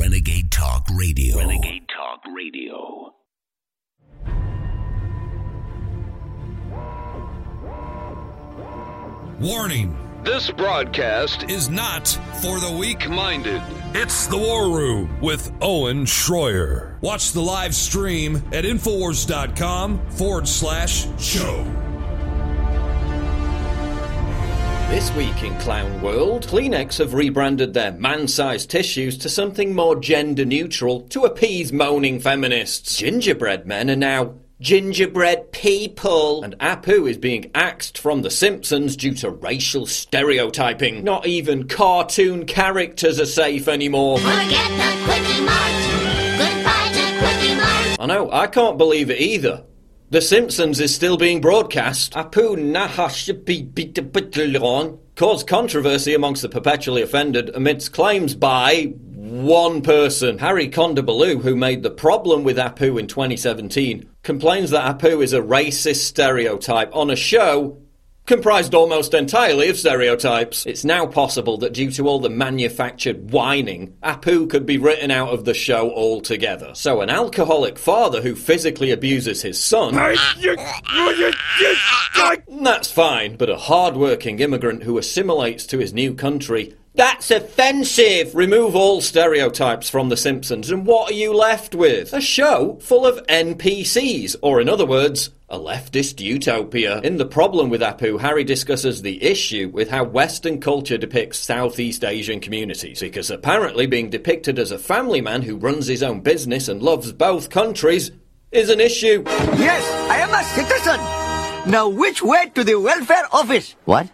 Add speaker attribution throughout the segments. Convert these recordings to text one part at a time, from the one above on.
Speaker 1: Renegade Talk Radio.
Speaker 2: Renegade Talk Radio.
Speaker 3: Warning
Speaker 4: This broadcast
Speaker 3: is not for the weak.
Speaker 4: minded.
Speaker 3: It's the War Room with Owen Schroyer. Watch the live stream at Infowars.com forward slash show.
Speaker 5: This week in Clown World, Kleenex have rebranded their man sized tissues to something more gender neutral to appease moaning feminists. Gingerbread men are now gingerbread people. And Apu is being axed from The Simpsons due to racial stereotyping. Not even cartoon characters are safe anymore.
Speaker 6: Forget the Kwik-E-Mart. Goodbye to Quickie Mart.
Speaker 5: I know, I can't believe it either. The Simpsons is still being broadcast. Apu caused controversy amongst the perpetually offended amidst claims by one person. Hari Kondabolu, who made the problem with Apu in 2017, complains that Apu is a racist stereotype on a show comprised almost entirely of stereotypes. It's now possible that due to all the manufactured whining, Apu could be written out of the show altogether. So an alcoholic father who physically abuses his son. That's fine, but a hard-working immigrant who assimilates to his new country. That's offensive! Remove all stereotypes from The Simpsons, and what are you left with? A show full of NPCs, or in other words, a leftist utopia. In The Problem with Apu, Hari discusses the issue with how Western culture depicts Southeast Asian communities, because apparently being depicted as a family man who runs his own business and loves both countries is an issue.
Speaker 7: Yes, I am a citizen. Now, which way to the welfare office? What?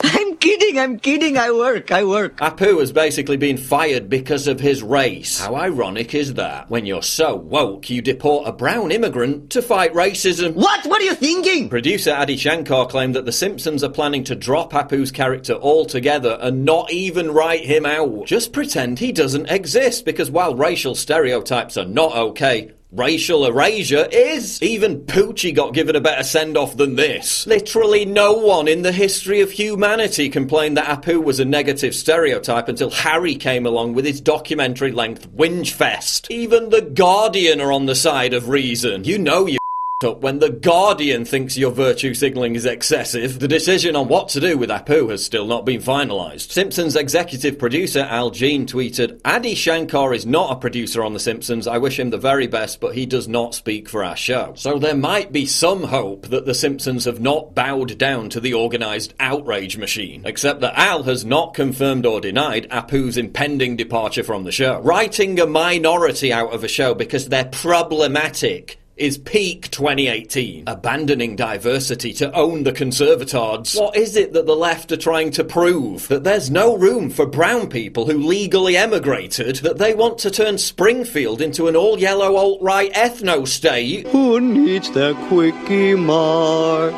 Speaker 7: I'm kidding, I'm kidding. I work, I work.
Speaker 5: Apu has basically been fired because of his race. How ironic is that? When you're so woke, you deport a brown immigrant to fight racism.
Speaker 7: What? What are you thinking?
Speaker 5: Producer Adi Shankar claimed that The Simpsons are planning to drop Apu's character altogether and not even write him out. Just pretend he doesn't exist, because while racial stereotypes are not okay, Racial erasure is. Even Poochie got given a better send off than this. Literally no one in the history of humanity complained that Apu was a negative stereotype until Hari came along with his documentary length Whinge Fest. Even The Guardian are on the side of reason. You know you up when the Guardian thinks your virtue signalling is excessive. The decision on what to do with Apu has still not been finalised. Simpsons executive producer Al Jean tweeted, Adi Shankar is not a producer on The Simpsons. I wish him the very best, but he does not speak for our show. So there might be some hope that The Simpsons have not bowed down to the organised outrage machine. Except that Al has not confirmed or denied Apu's impending departure from the show. Writing a minority out of a show because they're problematic is peak 2018. Abandoning diversity to own the conservatards. What is it that the left are trying to prove? That there's no room for brown people who legally emigrated? That they want to turn Springfield into an all yellow alt right ethno state?
Speaker 7: Who needs the Kwik-E-Mart?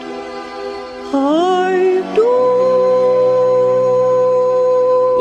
Speaker 7: I do.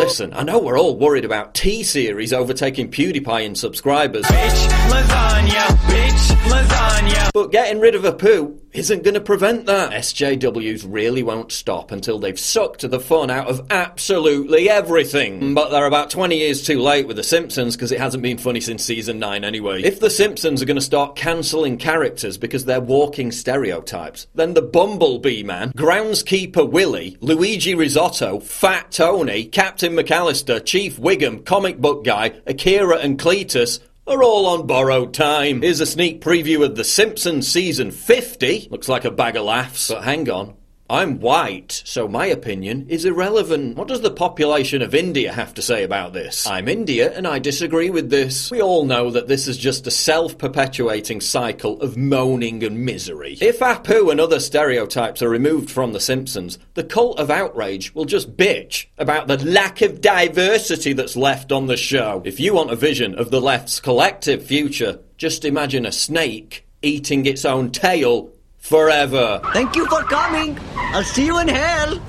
Speaker 5: Listen, I know we're all worried about T Series overtaking PewDiePie in subscribers.
Speaker 8: lasagna, bitch, lasagna.
Speaker 5: But getting rid of Apu isn't going to prevent that. SJWs really won't stop until they've sucked the fun out of absolutely everything. Mm. But they're about 20 years too late with The Simpsons because it hasn't been funny since season 9 anyway. If The Simpsons are going to start cancelling characters because they're walking stereotypes, then the Bumblebee Man, Groundskeeper Willie, Luigi Risotto, Fat Tony, Captain McAllister, Chief Wiggum, Comic Book Guy, Akira and Cletus are all on borrowed time. Here's a sneak preview of The Simpsons season 50. Looks like a bag of laughs, but hang on. I'm white, so my opinion is irrelevant. What does the population of India have to say about this? I'm India and I disagree with this. We all know that this is just a self perpetuating cycle of moaning and misery. If Apu and other stereotypes are removed from The Simpsons, the cult of outrage will just bitch about the lack of diversity that's left on the show. If you want a vision of the left's collective future, just imagine a snake eating its own tail Forever.
Speaker 7: Thank you for coming. I'll see you in hell.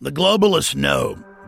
Speaker 1: The globalists know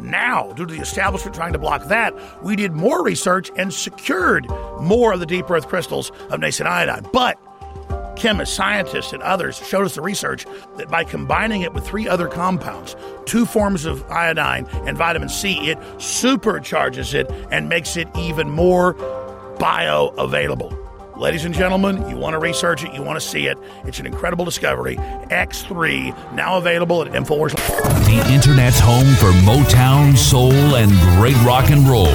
Speaker 1: Now, due to the establishment trying to block that, we did more research and secured more of the deep earth crystals of nascent iodine. But chemists, scientists, and others showed us the research that by combining it with three other compounds, two forms of iodine and vitamin C, it supercharges it and makes it even more bioavailable. Ladies and gentlemen, you want to research it, you want to see it. It's an incredible discovery. X3, now available at InfoWars.
Speaker 3: The Internet's home for Motown, soul, and great rock and roll.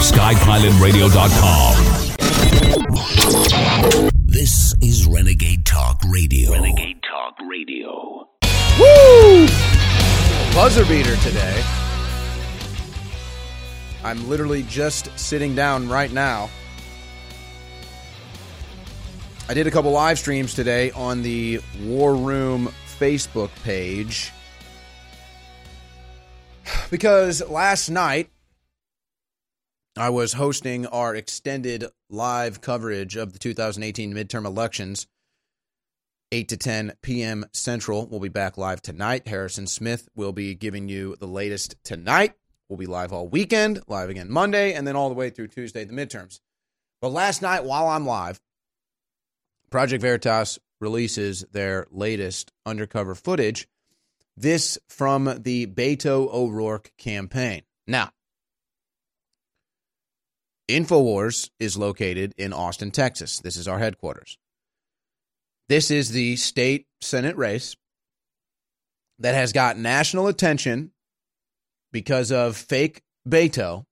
Speaker 3: SkyPilotRadio.com. This is Renegade Talk Radio.
Speaker 2: Renegade Talk Radio.
Speaker 9: Woo! Buzzer beater today. I'm literally just sitting down right now. I did a couple live streams today on the War Room Facebook page because last night I was hosting our extended live coverage of the 2018 midterm elections. 8 to 10 p.m. Central. We'll be back live tonight. Harrison Smith will be giving you the latest tonight. We'll be live all weekend, live again Monday, and then all the way through Tuesday, the midterms. But last night, while I'm live, Project Veritas releases their latest undercover footage. This from the Beto O'Rourke campaign. Now, InfoWars is located in Austin, Texas. This is our headquarters. This is the state Senate race that has got national attention because of fake Beto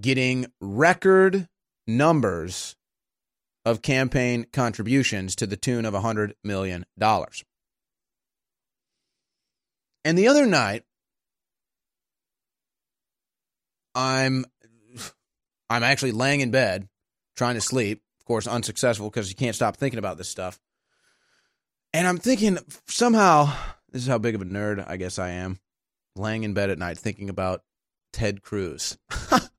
Speaker 9: getting record numbers of campaign contributions to the tune of $100 million. And the other night, I'm I'm actually laying in bed trying to sleep, of course unsuccessful because you can't stop thinking about this stuff. And I'm thinking somehow this is how big of a nerd I guess I am, laying in bed at night thinking about Ted Cruz.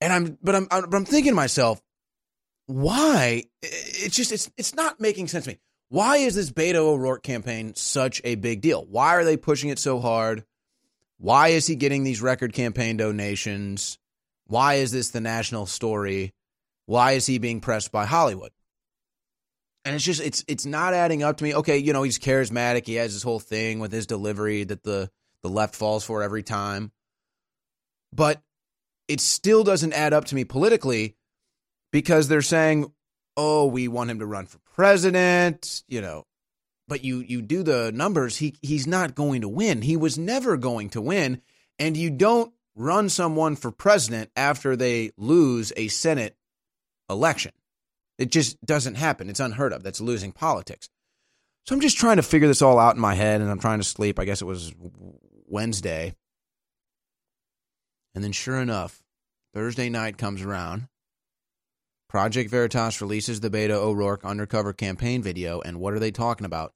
Speaker 9: and I'm but I'm but I'm thinking to myself, why? It's just it's it's not making sense to me. Why is this Beto O'Rourke campaign such a big deal? Why are they pushing it so hard? Why is he getting these record campaign donations? Why is this the national story? Why is he being pressed by Hollywood? And it's just it's it's not adding up to me. Okay, you know, he's charismatic. He has this whole thing with his delivery that the the left falls for every time. But it still doesn't add up to me politically because they're saying, "Oh, we want him to run for president," you know. But you you do the numbers, he he's not going to win. He was never going to win, and you don't run someone for president after they lose a Senate election. It just doesn't happen. It's unheard of. That's losing politics. So I'm just trying to figure this all out in my head and I'm trying to sleep. I guess it was Wednesday. And then, sure enough, Thursday night comes around. Project Veritas releases the Beto O'Rourke undercover campaign video. And what are they talking about?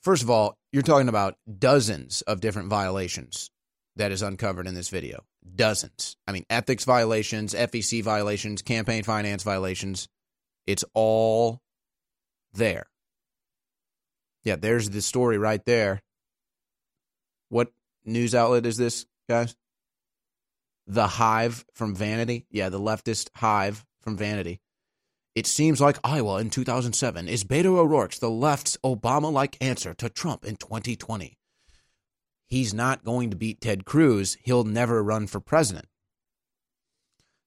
Speaker 9: First of all, you're talking about dozens of different violations that is uncovered in this video. Dozens. I mean, ethics violations, FEC violations, campaign finance violations. It's all there. Yeah, there's the story right there. What news outlet is this, guys? The Hive from Vanity. Yeah, the leftist Hive from Vanity. It seems like Iowa in 2007 is Beto O'Rourke's the left's Obama like answer to Trump in 2020. He's not going to beat Ted Cruz. He'll never run for president.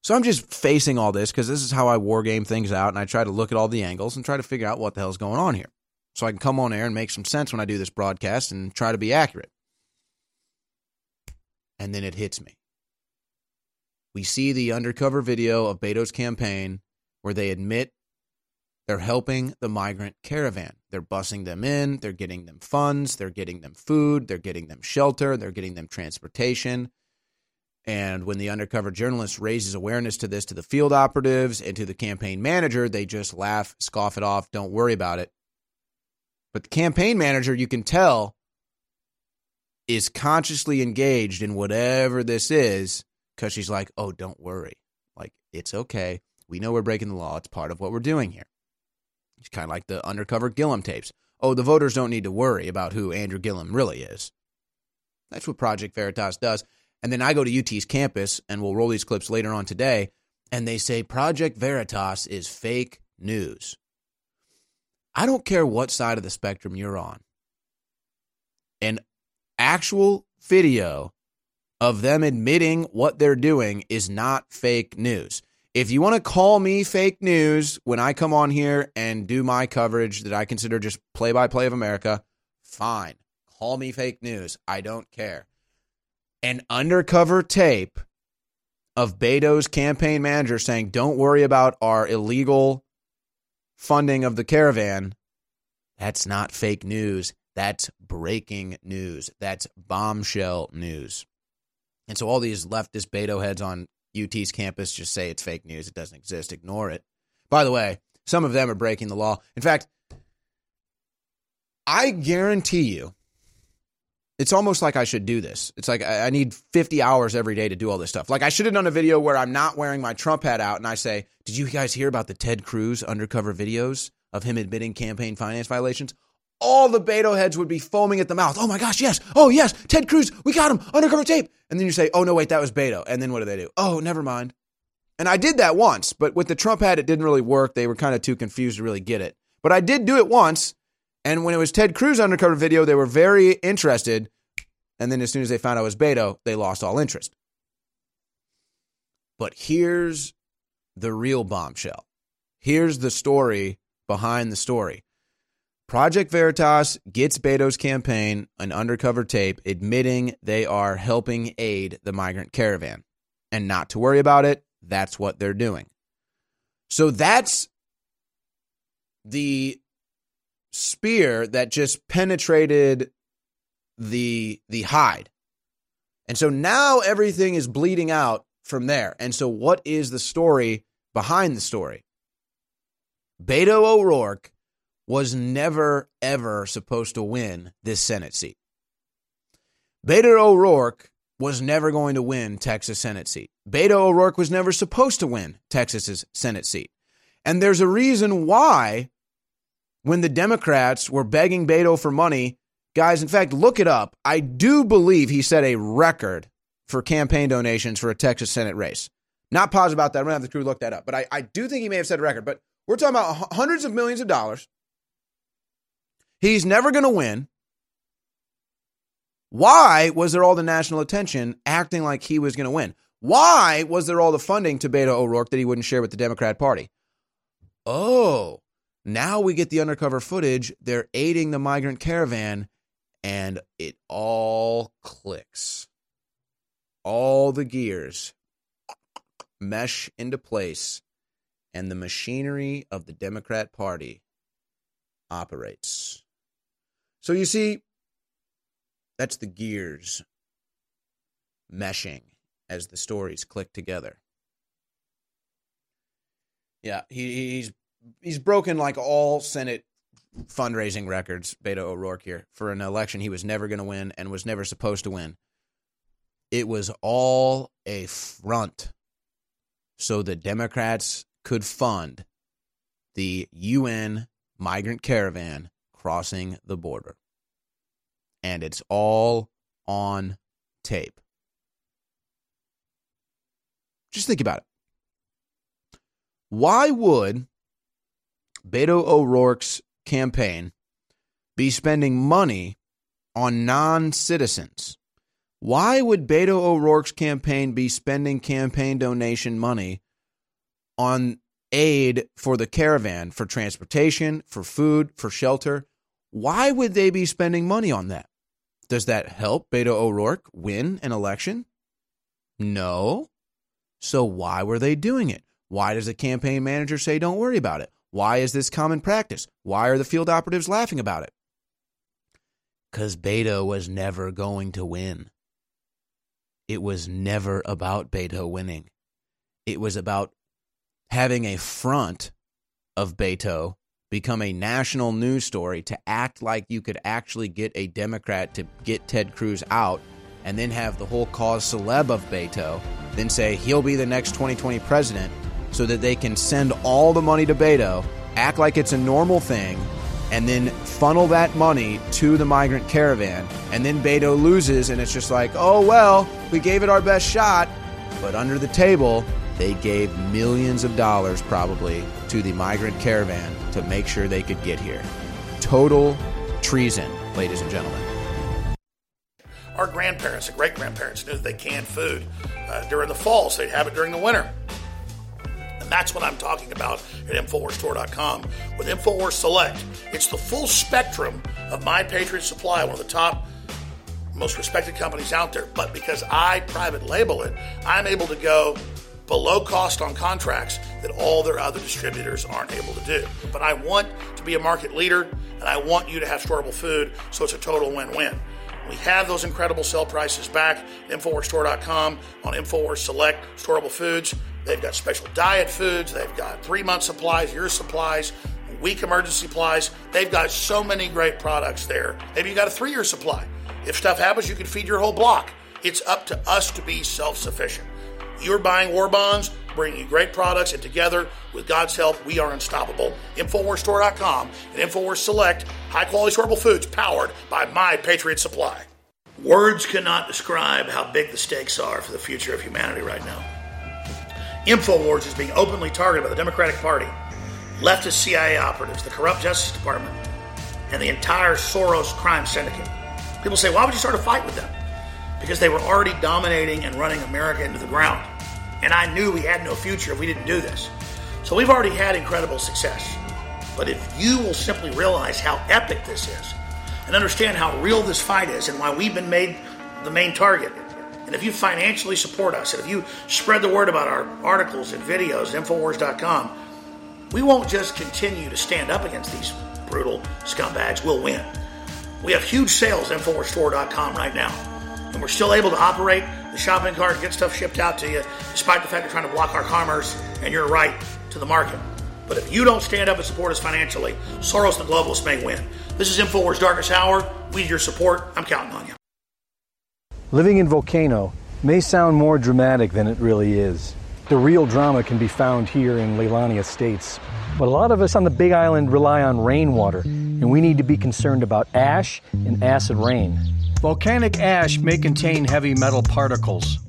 Speaker 9: So I'm just facing all this because this is how I war game things out, and I try to look at all the angles and try to figure out what the hell's going on here. So I can come on air and make some sense when I do this broadcast and try to be accurate. And then it hits me. We see the undercover video of Beto's campaign where they admit They're helping the migrant caravan. They're busing them in, they're getting them funds, they're getting them food, they're getting them shelter, they're getting them transportation. And when the undercover journalist raises awareness to this to the field operatives and to the campaign manager, they just laugh, scoff it off, don't worry about it. But the campaign manager, you can tell, is consciously engaged in whatever this is because she's like, oh, don't worry. Like, it's okay. We know we're breaking the law. It's part of what we're doing here. It's kind of like the undercover Gillum tapes. Oh, the voters don't need to worry about who Andrew Gillum really is. That's what Project Veritas does. And then I go to UT's campus, and we'll roll these clips later on today, and they say Project Veritas is fake news. I don't care what side of the spectrum you're on. An actual video of them admitting what they're doing is not fake news. If you want to call me fake news when I come on here and do my coverage that I consider just play by play of America, fine. Call me fake news. I don't care. An undercover tape of Beto's campaign manager saying, Don't worry about our illegal funding of the caravan. That's not fake news. That's breaking news. That's bombshell news. And so all these leftist Beto heads on UT's campus just say it's fake news. It doesn't exist. Ignore it. By the way, some of them are breaking the law. In fact, I guarantee you, it's almost like I should do this. It's like I need 50 hours every day to do all this stuff. Like I should have done a video where I'm not wearing my Trump hat out and I say, Did you guys hear about the Ted Cruz undercover videos of him admitting campaign finance violations? All the Beto heads would be foaming at the mouth. Oh my gosh, yes. Oh, yes. Ted Cruz, we got him. Undercover tape. And then you say, Oh, no, wait, that was Beto. And then what do they do? Oh, never mind. And I did that once, but with the Trump hat, it didn't really work. They were kind of too confused to really get it. But I did do it once. And when it was Ted Cruz undercover video, they were very interested. And then as soon as they found out it was Beto, they lost all interest. But here's the real bombshell. Here's the story behind the story. Project Veritas gets Beto's campaign an undercover tape admitting they are helping aid the migrant caravan. And not to worry about it, that's what they're doing. So that's the spear that just penetrated the the hide. And so now everything is bleeding out from there. And so what is the story behind the story? Beto O'Rourke was never ever supposed to win this Senate seat. Beto O'Rourke was never going to win Texas Senate seat. Beto O'Rourke was never supposed to win Texas's Senate seat. And there's a reason why when the Democrats were begging Beto for money, guys, in fact, look it up. I do believe he set a record for campaign donations for a Texas Senate race. Not positive about that. I'm going to have the crew look that up. But I, I do think he may have set a record. But we're talking about hundreds of millions of dollars. He's never going to win. Why was there all the national attention acting like he was going to win? Why was there all the funding to Beto O'Rourke that he wouldn't share with the Democrat Party? Oh, now we get the undercover footage. They're aiding the migrant caravan, and it all clicks. All the gears mesh into place, and the machinery of the Democrat Party operates. So you see, that's the gears meshing as the stories click together. Yeah, he, he's he's broken like all Senate fundraising records, Beto O'Rourke here, for an election he was never going to win and was never supposed to win. It was all a front so the Democrats could fund the UN migrant caravan crossing the border. And it's all on tape. Just think about it. Why would Beto O'Rourke's campaign be spending money on non citizens? Why would Beto O'Rourke's campaign be spending campaign donation money on aid for the caravan, for transportation, for food, for shelter? Why would they be spending money on that? Does that help Beto O'Rourke win an election? No. So why were they doing it? Why does the campaign manager say don't worry about it? Why is this common practice? Why are the field operatives laughing about it? Because Beto was never going to win. It was never about Beto winning. It was about having a front of Beto become a national news story to act like you could actually get a Democrat to get Ted Cruz out and then have the whole cause celeb of Beto, then say he'll be the next 2020 president so that they can send all the money to Beto, act like it's a normal thing, and then funnel that money to the migrant caravan. And then Beto loses, and it's just like, oh, well, we gave it our best shot. But under the table, they gave millions of dollars probably to the migrant caravan to make sure they could get here. Total treason, ladies and gentlemen.
Speaker 1: Our grandparents and great grandparents knew that they canned food uh, during the fall, so they'd have it during the winter. And that's what I'm talking about at InfoWarsStore.com with InfoWars Select. It's the full spectrum of My Patriot Supply, one of the top, most respected companies out there. But because I private label it, I'm able to go below cost on contracts that all their other distributors aren't able to do. But I want to be a market leader and I want you to have storable food, so it's a total win win. We have those incredible sell prices back at InfoWarsStore.com on InfoWars Select Storable Foods. They've got special diet foods, they've got three month supplies, year supplies, week emergency supplies. They've got so many great products there. Maybe you got a three year supply. If stuff happens, you can feed your whole block. It's up to us to be self sufficient. You're buying war bonds, bringing you great products, and together, with God's help, we are unstoppable. InfoWarsStore.com and InfoWars Select, high quality storable foods powered by My Patriot Supply. Words cannot describe how big the stakes are for the future of humanity right now. InfoWars is being openly targeted by the Democratic Party, leftist CIA operatives, the corrupt Justice Department, and the entire Soros crime syndicate. People say, why would you start a fight with them? Because they were already dominating and running America into the ground. And I knew we had no future if we didn't do this. So we've already had incredible success. But if you will simply realize how epic this is and understand how real this fight is and why we've been made the main target, and if you financially support us, and if you spread the word about our articles and videos Infowars.com, we won't just continue to stand up against these brutal scumbags, we'll win. We have huge sales at InfoWarsStore.com right now, and we're still able to operate the shopping cart get stuff shipped out to you, despite the fact they're trying to block our commerce and your right to the market. But if you don't stand up and support us financially, Soros and the may win. This is InfoWars Darkest Hour. We need your support. I'm counting on you.
Speaker 10: Living in Volcano may sound more dramatic than it really is. The real drama can be found here in Leilani Estates. But a lot of us on the Big Island rely on rainwater, and we need to be concerned about ash and acid rain. Volcanic ash may contain heavy metal particles,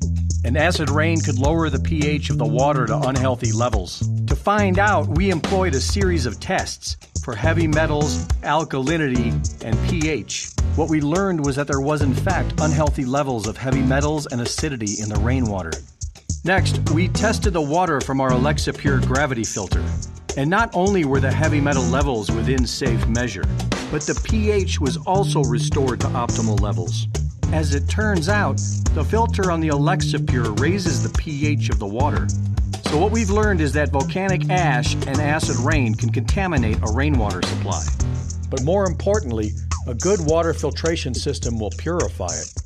Speaker 10: and acid rain could lower the pH of the water to unhealthy levels. To find out, we employed a series of tests for heavy metals, alkalinity, and pH. What we learned was that there was, in fact, unhealthy levels of heavy metals and acidity in the rainwater. Next, we tested the water from our Alexa Pure gravity filter. And not only were the heavy metal levels within safe measure, but the pH was also restored to optimal levels. As it turns out, the filter on the Alexa Pure raises the pH of the water. So, what we've learned is that volcanic ash and acid rain can contaminate a rainwater supply. But more importantly, a good water filtration system will purify it.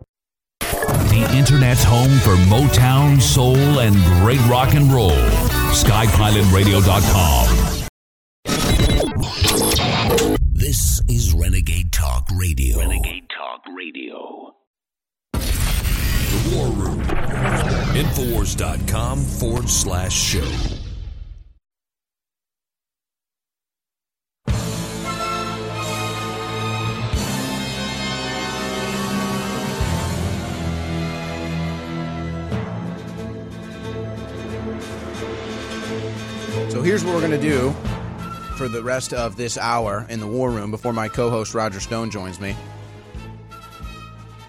Speaker 3: internet's home for Motown, soul, and great rock and roll. SkyPilotRadio.com.
Speaker 2: This is Renegade Talk Radio. Renegade Talk Radio.
Speaker 3: The War Room. Infowars.com forward slash show.
Speaker 9: So here's what we're going to do for the rest of this hour in the war room before my co host Roger Stone joins me.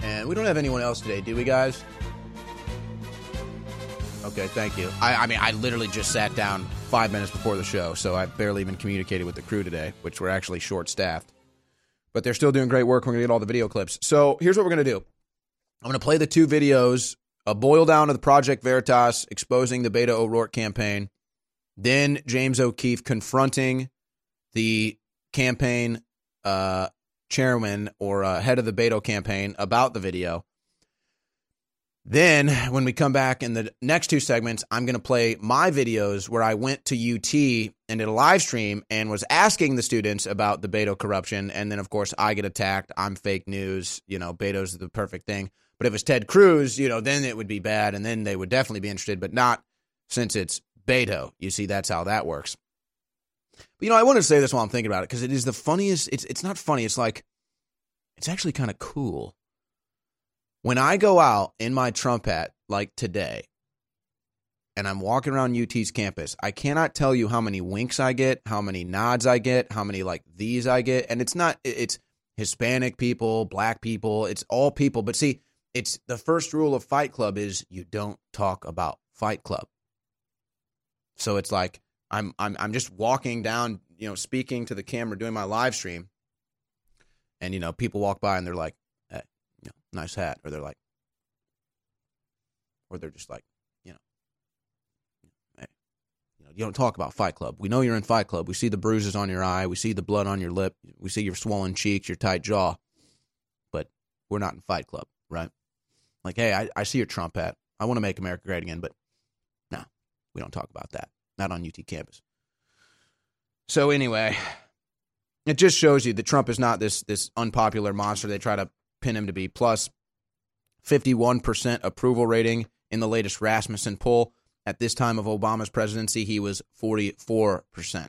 Speaker 9: And we don't have anyone else today, do we, guys? Okay, thank you. I, I mean, I literally just sat down five minutes before the show, so I barely even communicated with the crew today, which were actually short staffed. But they're still doing great work. We're going to get all the video clips. So here's what we're going to do I'm going to play the two videos a boil down of the Project Veritas exposing the Beto O'Rourke campaign, then James O'Keefe confronting the campaign uh, chairman or uh, head of the Beto campaign about the video. Then, when we come back in the next two segments, I'm going to play my videos where I went to UT and did a live stream and was asking the students about the Beto corruption. And then, of course, I get attacked. I'm fake news. You know, Beto's the perfect thing. But if it's Ted Cruz, you know, then it would be bad. And then they would definitely be interested, but not since it's Beto. You see, that's how that works. But, you know, I want to say this while I'm thinking about it because it is the funniest. It's, it's not funny. It's like, it's actually kind of cool when I go out in my Trump hat like today and I'm walking around UT's campus, I cannot tell you how many winks I get, how many nods I get, how many like these I get. And it's not, it's Hispanic people, black people, it's all people. But see, it's the first rule of Fight Club is you don't talk about Fight Club. So it's like I'm I'm I'm just walking down, you know, speaking to the camera, doing my live stream, and you know, people walk by and they're like, hey, you know, nice hat, or they're like, or they're just like, you know, hey, you know, you don't talk about Fight Club. We know you're in Fight Club. We see the bruises on your eye. We see the blood on your lip. We see your swollen cheeks, your tight jaw. But we're not in Fight Club, right? Like, hey, I, I see your Trump hat. I want to make America great again, but we don't talk about that. Not on UT campus. So anyway, it just shows you that Trump is not this this unpopular monster they try to pin him to be. Plus, 51% approval rating in the latest Rasmussen poll. At this time of Obama's presidency, he was 44%.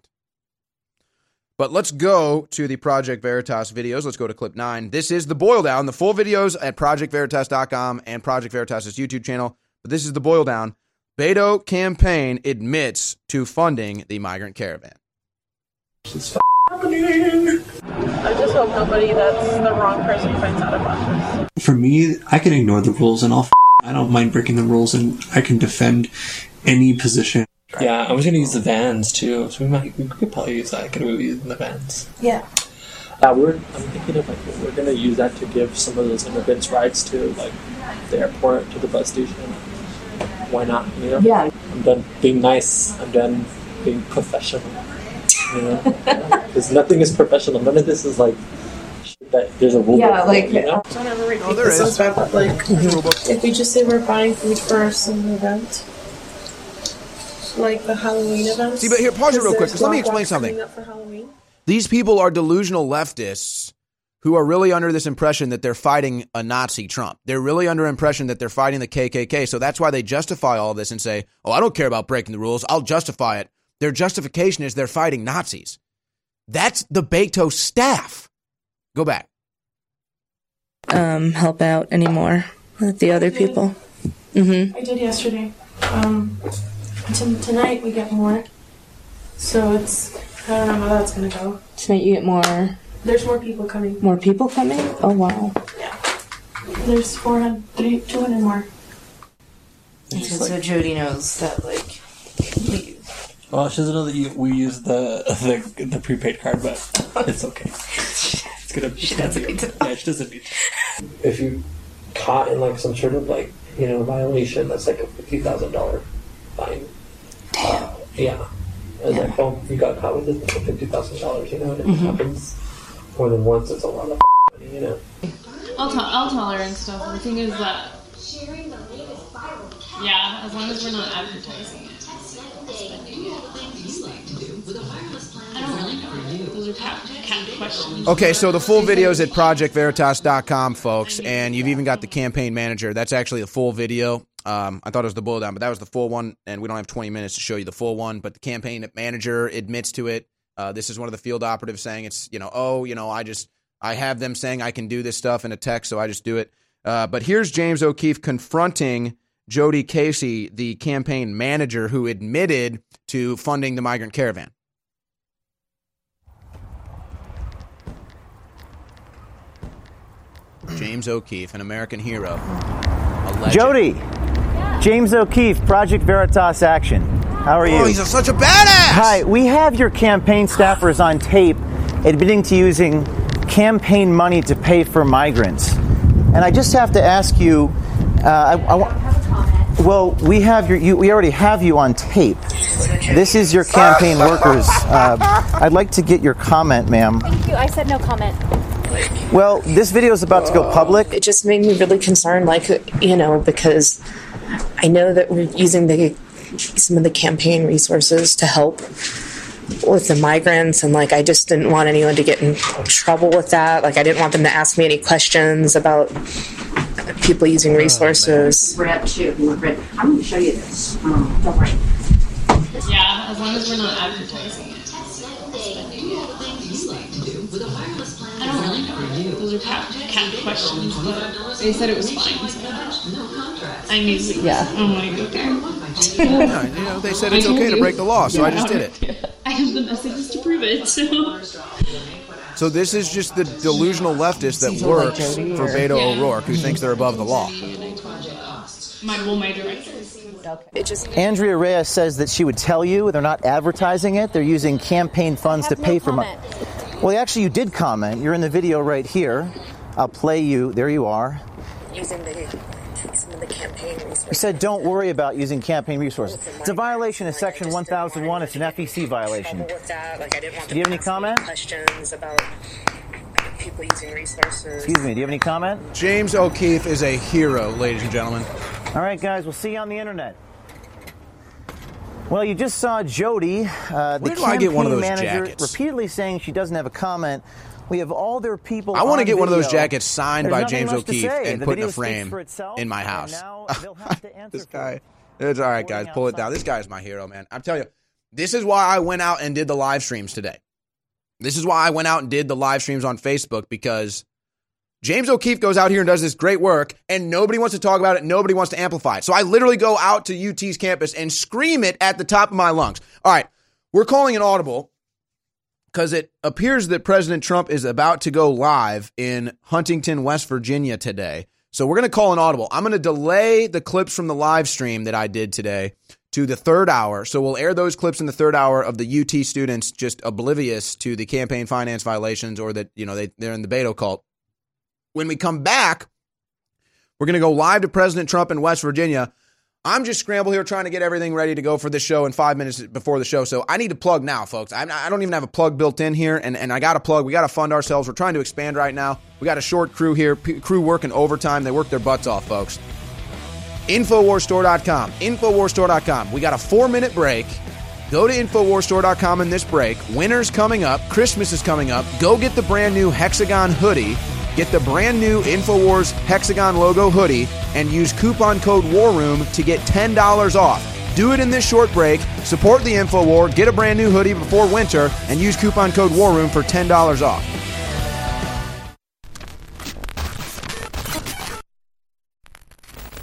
Speaker 9: But let's go to the Project Veritas videos. Let's go to clip nine. This is the boil down. The full videos at projectveritas.com and Project Veritas' YouTube channel. But this is the boil down. Beto campaign admits to funding the migrant caravan. It's happening.
Speaker 11: I just hope nobody that's the wrong person finds out about this.
Speaker 12: For me, I can ignore the rules and I'll. F- I don't mind breaking the rules, and I can defend any position. Yeah, I was gonna use the vans too, so we might we could probably use that. Could we use the vans?
Speaker 11: Yeah.
Speaker 12: Uh, we're I'm thinking of like we're gonna use that to give some of those immigrants rides to like the airport to the bus station. Why not? You know?
Speaker 11: Yeah.
Speaker 12: I'm done being nice. I'm done being professional. You know, because nothing is professional. None of this is like shit that there's a rule.
Speaker 11: Yeah,
Speaker 12: book,
Speaker 11: like
Speaker 12: you know.
Speaker 11: don't ever repeat
Speaker 12: Oh, there
Speaker 11: this
Speaker 12: is.
Speaker 11: stuff, but like mm-hmm. if we just say we're buying food for some event, like the Halloween event.
Speaker 9: See, but here, pause it real quick, 'cause let me explain something.
Speaker 11: Up for Halloween.
Speaker 9: These people are delusional leftists who are really under this impression that they're fighting a Nazi Trump. They're really under impression that they're fighting the KKK. So that's why they justify all this and say, "Oh, I don't care about breaking the rules. I'll justify it." Their justification is they're fighting Nazis. That's the Beto staff. Go back.
Speaker 13: um, help out anymore with the other people. Mm-hmm.
Speaker 11: I did yesterday. Um, t- tonight we get more, so it's I don't know how that's gonna go.
Speaker 13: Tonight you get more
Speaker 11: There's more people coming.
Speaker 13: more people coming. Oh wow! Yeah.
Speaker 11: There's 400, three- 200 more.
Speaker 13: So, so Jody knows that like we,
Speaker 12: Well, she doesn't know that you, we use the, the the prepaid card, but it's okay. It's gonna. She doesn't need to. Yeah, she doesn't need to. If you caught in like some sort of like you know violation, that's like a fifty thousand dollar fine. Uh, yeah. And like, oh, you got caught with this for fifty thousand dollars, you know, and it
Speaker 11: Mhm.
Speaker 12: happens more than once. It's a lot of money, you know.
Speaker 14: I'll, tell I'll tell her and stuff. The thing is that, yeah, as long as we're not advertising it. I don't really know. Those are cat, cat questions. questions.
Speaker 9: Okay, so the full video is at projectveritas.com, folks, and you've even got the campaign manager. That's actually the full video. Um, I thought it was the bullet down, but that was the full one, and we don't have 20 minutes to show you the full one. But the campaign manager admits to it. Uh, this is one of the field operatives saying it's, you know, oh, you know, I just, I have them saying I can do this stuff in a text, so I just do it. Uh, but here's James O'Keefe confronting Jody Casey, the campaign manager who admitted to funding the migrant caravan. James O'Keefe, an American hero.
Speaker 15: Jody, James O'Keefe, Project Veritas Action. How are you?
Speaker 9: Oh, he's a- such a badass!
Speaker 15: Hi, we have your campaign staffers on tape admitting to using campaign money to pay for migrants. And I just have to ask you, uh, I, I wa- well, we have your, you, we already have you on tape. This is your campaign workers. Uh, I'd like to get your comment, ma'am.
Speaker 16: Thank you. I said no comment.
Speaker 15: Well, this video is about to go public.
Speaker 17: It just made me really concerned, like you know, because I know that we're using the some of the campaign resources to help with the migrants, and like I just didn't want anyone to get in trouble with that. Like I didn't want them to ask me any questions about people using resources.
Speaker 18: We're at two. We're at- I'm going to show you this. Um, don't worry.
Speaker 14: Yeah, as long as we're not advertising it. I don't really know. Those are cat, cat questions, but they said it was fine. So I knew.
Speaker 17: Yeah.
Speaker 14: I'm gonna go there.
Speaker 9: Yeah, you know, they said it's okay to break the law, so I just did it.
Speaker 14: I have the messages to prove it. So
Speaker 9: So this is just the delusional leftist that works for Beto
Speaker 14: Yeah.
Speaker 9: O'Rourke, who thinks they're above the law.
Speaker 14: my well, my director.
Speaker 17: It just
Speaker 15: Andrea Reyes says that she would tell you they're not advertising it. They're using campaign funds to pay for money. Well, actually, you did comment. You're in the video right here. I'll play you. There you are.
Speaker 17: using the some of the campaign resources.
Speaker 15: You said don't worry about using campaign resources. It's a violation of Section 1001. It's an FEC violation.
Speaker 17: Like I didn't want
Speaker 15: Do you have any comment?
Speaker 17: questions about people using resources.
Speaker 15: Excuse me. Do you have any comment?
Speaker 9: James O'Keefe is a hero, ladies and gentlemen.
Speaker 15: All right, guys. We'll see you on the internet. Well, you just saw Jody, uh, the
Speaker 9: Where I get one of
Speaker 15: campaign
Speaker 9: those
Speaker 15: manager,
Speaker 9: jackets?
Speaker 15: repeatedly saying she doesn't have a comment. We have all their people.
Speaker 9: I want to get one of those jackets signed
Speaker 15: There's
Speaker 9: by James O'Keefe and
Speaker 15: The
Speaker 9: put in
Speaker 15: video
Speaker 9: a frame
Speaker 15: itself,
Speaker 9: in my house.
Speaker 15: now they'll have to answer
Speaker 9: this guy. It's all right, guys. Pull it down. This guy is my hero, man. I'm telling you, this is why I went out and did the live streams today. This is why I went out and did the live streams on Facebook because James O'Keefe goes out here and does this great work, and nobody wants to talk about it. Nobody wants to amplify it. So I literally go out to UT's campus and scream it at the top of my lungs. All right, we're calling an audible because it appears that President Trump is about to go live in Huntington, West Virginia today. So we're going to call an audible. I'm going to delay the clips from the live stream that I did today to the third hour. So we'll air those clips in the third hour of the UT students just oblivious to the campaign finance violations or that, you know, they, they're in the Beto cult. When we come back, we're going to go live to President Trump in West Virginia. I'm just scrambled here trying to get everything ready to go for this show in five minutes before the show. So I need to plug now, folks. I, I don't even have a plug built in here, and, and I got to plug. We got to fund ourselves. We're trying to expand right now. We got a short crew here, P- crew working overtime. They work their butts off, folks. Infowarstore.com. Infowarstore.com. We got a four minute break. Go to Infowarstore.com in this break. Winter's coming up. Christmas is coming up. Go get the brand new Hexagon hoodie. Get the brand new InfoWars Hexagon logo hoodie and use coupon code WARROOM to get $10 off. Do it in this short break. Support the InfoWar. Get a brand new hoodie before winter and use coupon code WARROOM for $10 off.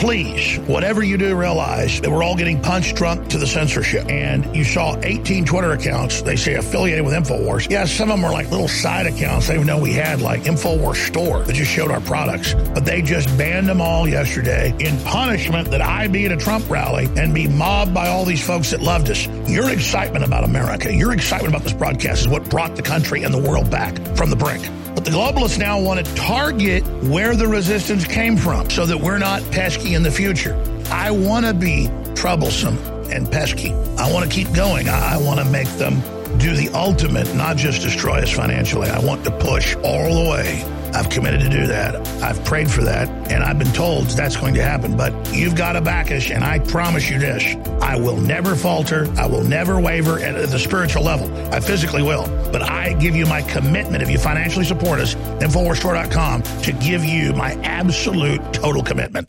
Speaker 1: please, whatever you do, realize that we're all getting punched drunk to the censorship. And you saw 18 Twitter accounts, they say affiliated with InfoWars. Yeah, some of them are like little side accounts they know we had, like InfoWars Store, that just showed our products. But they just banned them all yesterday in punishment that I be at a Trump rally and be mobbed by all these folks that loved us. Your excitement about America, your excitement about this broadcast is what brought the country and the world back from the brink. But the globalists now want to target where the resistance came from so that we're not pesky in the future. I want to be troublesome and pesky. I want to keep going. I, want to make them do the ultimate, not just destroy us financially. I want to push all the way. I've committed to do that. I've prayed for that, and I've been told that's going to happen. But you've got to back us, and I promise you this I will never falter. I will never waver at the spiritual level. I physically will. But I give you my commitment, if you financially support us, then InfoWarsStore.com, to give you my absolute total commitment.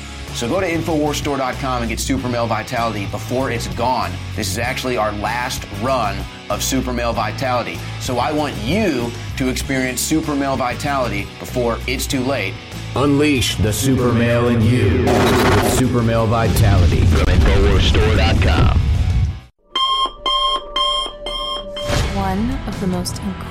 Speaker 16: So go to InfoWarsStore.com and get Super Male Vitality before it's gone. This is actually our last run of Super Male Vitality. So I want you to experience Super Male Vitality before it's too late.
Speaker 2: Unleash the super male in you with super male vitality from InfoWarsStore.com.
Speaker 19: One of the most incredible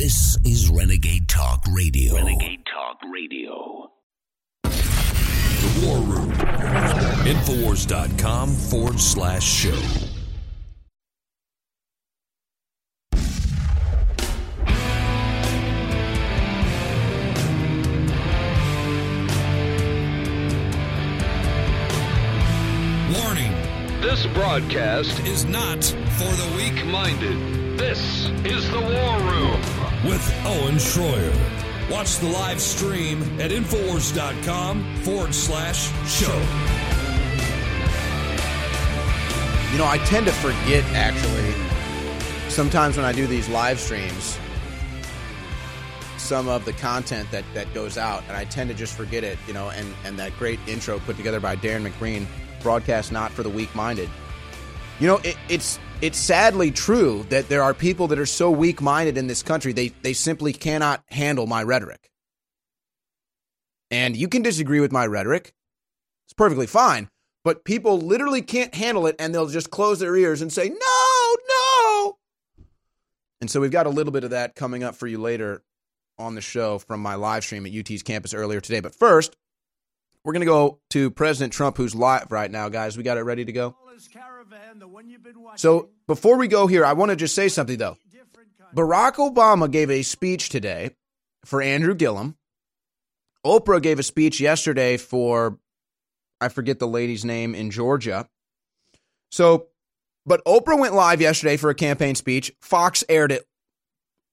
Speaker 2: This is Renegade Talk Radio.
Speaker 4: Renegade Talk Radio.
Speaker 3: The War Room. Infowars.com forward slash show. Warning.
Speaker 4: This broadcast
Speaker 3: is not for the
Speaker 4: weak minded. This is the War Room.
Speaker 3: With Owen Schroyer. Watch the live stream at Infowars.com forward slash show.
Speaker 9: You know, I tend to forget actually. Sometimes when I do these live streams, some of the content that that goes out, and I tend to just forget it. You know, and and that great intro put together by Darren McBreen, broadcast not for the weak-minded. You know, it, it's it's sadly true that there are people that are so weak-minded in this country they they simply cannot handle my rhetoric. And you can disagree with my rhetoric. It's perfectly fine. But people literally can't handle it and they'll just close their ears and say, no, no. And so we've got a little bit of that coming up for you later on the show from my live stream at UT's campus earlier today. But first, we're going to go to President Trump, who's live right now, guys. We got it ready to go. So before we go here, I want to just say something, though. Barack Obama gave a speech today for Andrew Gillum. Oprah gave a speech yesterday for, I forget the lady's name in Georgia. So, but Oprah went live yesterday for a campaign speech. Fox aired it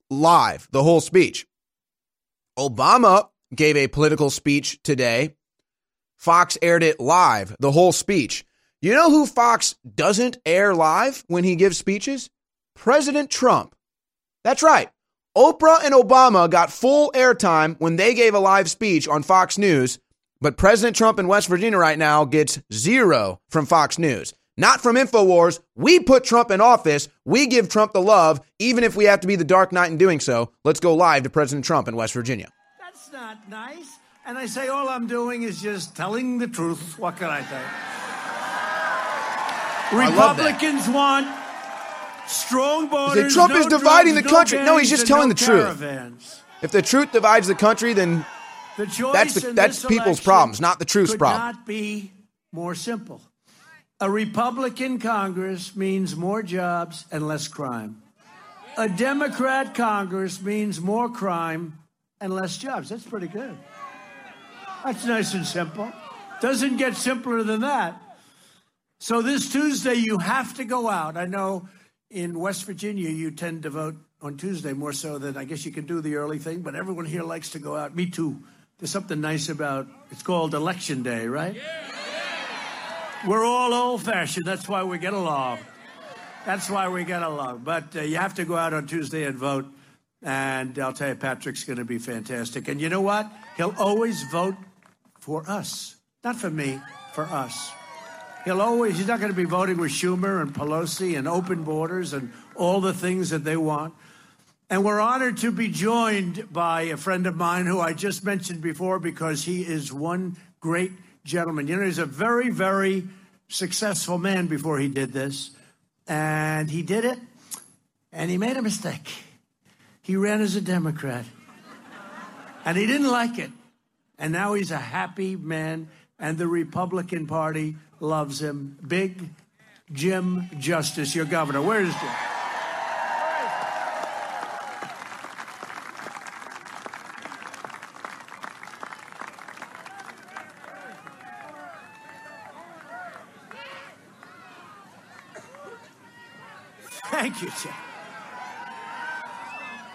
Speaker 9: live, the whole speech. Obama gave a political speech today. Fox aired it live, the whole speech. You know who Fox doesn't air live when he gives speeches? President Trump. That's right. Oprah and Obama got full airtime when they gave a live speech on Fox News, but President Trump in West Virginia right now gets zero from Fox News. Not from InfoWars. We put Trump in office. We give Trump the love, even if we have to be the Dark Knight in doing so. Let's go live to President Trump in West Virginia.
Speaker 20: That's not nice. And I say, all I'm doing is just telling the truth. What can I say?
Speaker 9: I love that.
Speaker 20: Republicans want strong borders.
Speaker 9: Trump
Speaker 20: no
Speaker 9: is dividing
Speaker 20: drugs,
Speaker 9: the country. No, he's just telling
Speaker 20: no
Speaker 9: the truth.
Speaker 20: caravans.
Speaker 9: If the truth divides the country, then
Speaker 20: The
Speaker 9: that's the, that's people's problems, not the truth's
Speaker 20: could
Speaker 9: problem.
Speaker 20: not be more simple. A Republican Congress means more jobs and less crime. A Democrat Congress means more crime and less jobs. That's pretty good. That's nice and simple. Doesn't get simpler than that. So this Tuesday, you have to go out. I know in West Virginia, you tend to vote on Tuesday more so than I guess you can do the early thing, but everyone here likes to go out. Me too. There's something nice about it's called Election Day, right? We're all old fashioned. That's why we get along. That's why we get along. But uh, you have to go out on Tuesday and vote. And I'll tell you, Patrick's going to be fantastic. And you know what? He'll always vote for us. Not for me, for us. He'll always, he's not going to be voting with Schumer and Pelosi and open borders and all the things that they want. And we're honored to be joined by a friend of mine who I just mentioned before because he is one great gentleman. You know, he's a very, very successful man before he did this. And he did it, and he made a mistake. He ran as a Democrat, and he didn't like it. And now he's a happy man, and the Republican Party loves him. Big Jim Justice, your governor. Where is Jim? Thank you, Jim.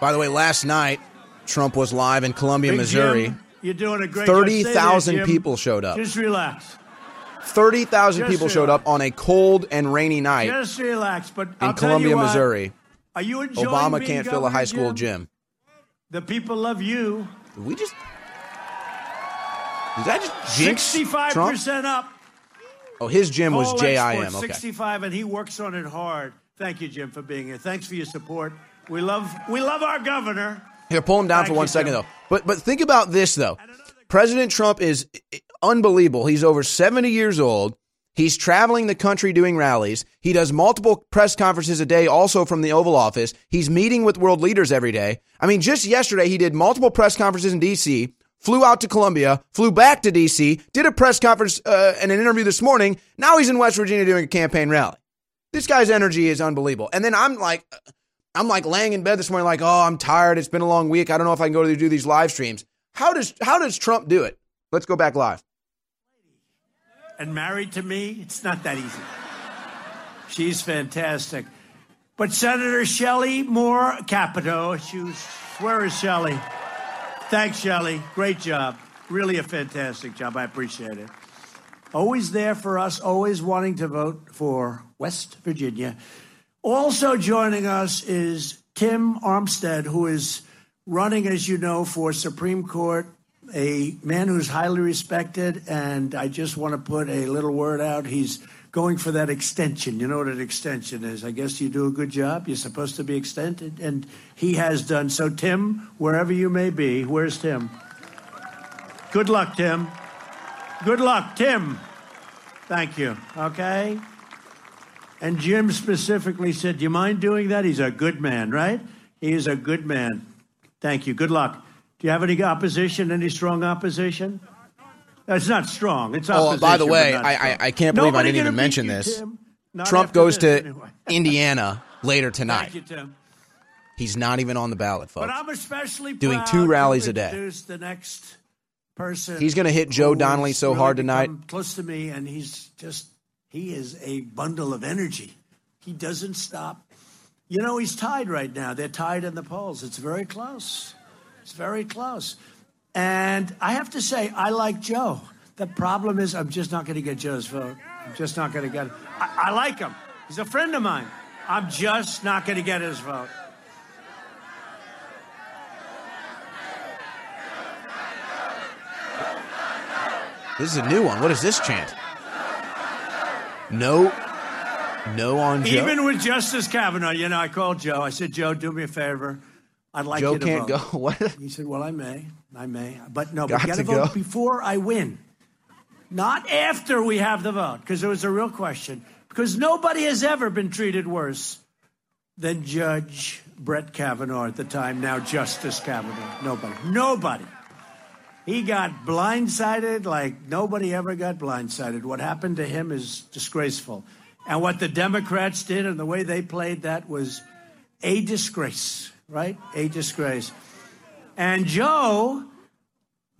Speaker 9: By the way, last night Trump was live in Columbia,
Speaker 20: Big
Speaker 9: Missouri.
Speaker 20: Jim, you're doing a great job.
Speaker 9: Thirty
Speaker 20: Stay
Speaker 9: thousand people showed up.
Speaker 20: Just relax.
Speaker 9: Thirty thousand
Speaker 20: Just
Speaker 9: people showed up on a cold and rainy night
Speaker 20: Just relax. But
Speaker 9: in
Speaker 20: I'll tell
Speaker 9: Columbia,
Speaker 20: you what,
Speaker 9: Missouri.
Speaker 20: Are you enjoying
Speaker 9: Obama can't fill a high school
Speaker 20: Jim?
Speaker 9: gym.
Speaker 20: The people love you.
Speaker 9: Did we just did that just jinx
Speaker 20: Sixty-five
Speaker 9: Trump?
Speaker 20: percent up.
Speaker 9: Oh, his gym was JIM. Okay.
Speaker 20: Sixty-five, and he works on it hard. Thank you, Jim, for being here. Thanks for your support. We love we love our governor.
Speaker 9: Here, pull him down
Speaker 20: Thank
Speaker 9: for
Speaker 20: you,
Speaker 9: one second
Speaker 20: Jim.
Speaker 9: though. But but think about this though. President Trump is unbelievable. He's over 70 years old. He's traveling the country doing rallies. He does multiple press conferences a day also from the Oval Office. He's meeting with world leaders every day. I mean, just yesterday he did multiple press conferences in DC, flew out to Columbia, flew back to DC, did a press conference uh, and an interview this morning. Now he's in West Virginia doing a campaign rally. This guy's energy is unbelievable. And then I'm like I'm like laying in bed this morning, like, oh, I'm tired. It's been a long week. I don't know if I can go to do these live streams. How does how does Trump do it? Let's go back live.
Speaker 20: And married to me, it's not that easy. She's fantastic. But Senator Shelley Moore Capito, she was, where is Shelley? Thanks, Shelley. Great job. Really a fantastic job. I appreciate it. Always there for us, always wanting to vote for West Virginia. Also joining us is Tim Armstead, who is running, as you know, for Supreme Court, a man who's highly respected. And I just want to put a little word out. He's going for that extension. You know what an extension is. I guess you do a good job. You're supposed to be extended. And he has done. So, Tim, wherever you may be, where's Tim? Good luck, Tim. Good luck, Tim. Thank you. Okay? And Jim specifically said, Do you mind doing that? He's a good man, right? He is a good man. Thank you. Good luck. Do you have any opposition? Any strong opposition? It's not strong. It's opposition.
Speaker 9: Oh, by the way, I, I. I can't believe
Speaker 20: Nobody
Speaker 9: I didn't even mention
Speaker 20: you,
Speaker 9: this. Trump goes
Speaker 20: this,
Speaker 9: to
Speaker 20: anyway.
Speaker 9: Indiana later tonight.
Speaker 20: Thank you, Tim.
Speaker 9: He's not even on the ballot, folks.
Speaker 20: But I'm especially
Speaker 9: Doing two
Speaker 20: to
Speaker 9: rallies a day.
Speaker 20: The next person.
Speaker 9: He's gonna hit Joe Donnelly so
Speaker 20: really
Speaker 9: hard tonight.
Speaker 20: Close to me, and he's just he is a bundle of energy. He doesn't stop. You know, he's tied right now. They're tied in the polls. It's very close. It's very close. And I have to say, I like Joe. The problem is, I'm just not going to get Joe's vote. I'm just not going to get it. I, I like him. He's a friend of mine. I'm just not going to get his vote.
Speaker 9: This is a new one. What is this chant? No, no on Joe.
Speaker 20: Even with Justice Kavanaugh, you know, I called Joe. I said, Joe, do me a favor. I'd like
Speaker 9: Joe
Speaker 20: you to
Speaker 9: can't
Speaker 20: vote.
Speaker 9: go. What?
Speaker 20: He said, Well, I may. I may. But no,
Speaker 9: Got
Speaker 20: but got to
Speaker 9: to
Speaker 20: vote
Speaker 9: go.
Speaker 20: before I win. Not after we have the vote, because it was a real question. Because nobody has ever been treated worse than Judge Brett Kavanaugh at the time, now Justice Kavanaugh. Nobody. Nobody. He got blindsided like nobody ever got blindsided. What happened to him is disgraceful. And what the Democrats did and the way they played that was a disgrace, right? A disgrace. And Joe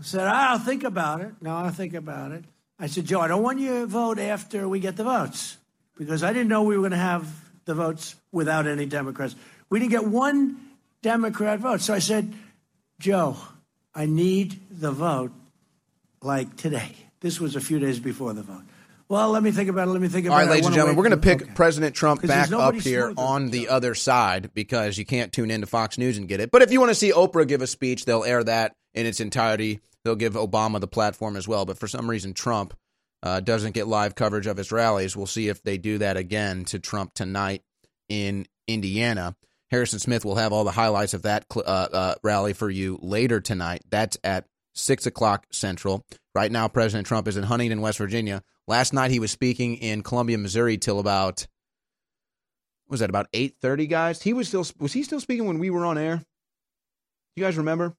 Speaker 20: said, I'll think about it. No, I'll think about it. I said, Joe, I don't want you to vote after we get the votes because I didn't know we were going to have the votes without any Democrats. We didn't get one Democrat vote. So I said, Joe, I need the vote like today. This was a few days before the vote. Well, let me think about it. Let me think about it.
Speaker 9: All
Speaker 20: right,
Speaker 9: ladies and gentlemen, we're going to pick
Speaker 20: okay.
Speaker 9: President Trump back up here on the other side because you can't tune into Fox News and get it. But if you want to see Oprah give a speech, they'll air that in its entirety. They'll give Obama the platform as well. But for some reason, Trump uh, doesn't get live coverage of his rallies. We'll see if they do that again to Trump tonight in Indiana. Harrison Smith will have all the highlights of that cl- uh, uh, rally for you later tonight. That's at six o'clock Central. Right now, President Trump is in Huntington, West Virginia. Last night, he was speaking in Columbia, Missouri, till about was that about eight thirty, guys? He was still was he still speaking when we were on air? You guys remember?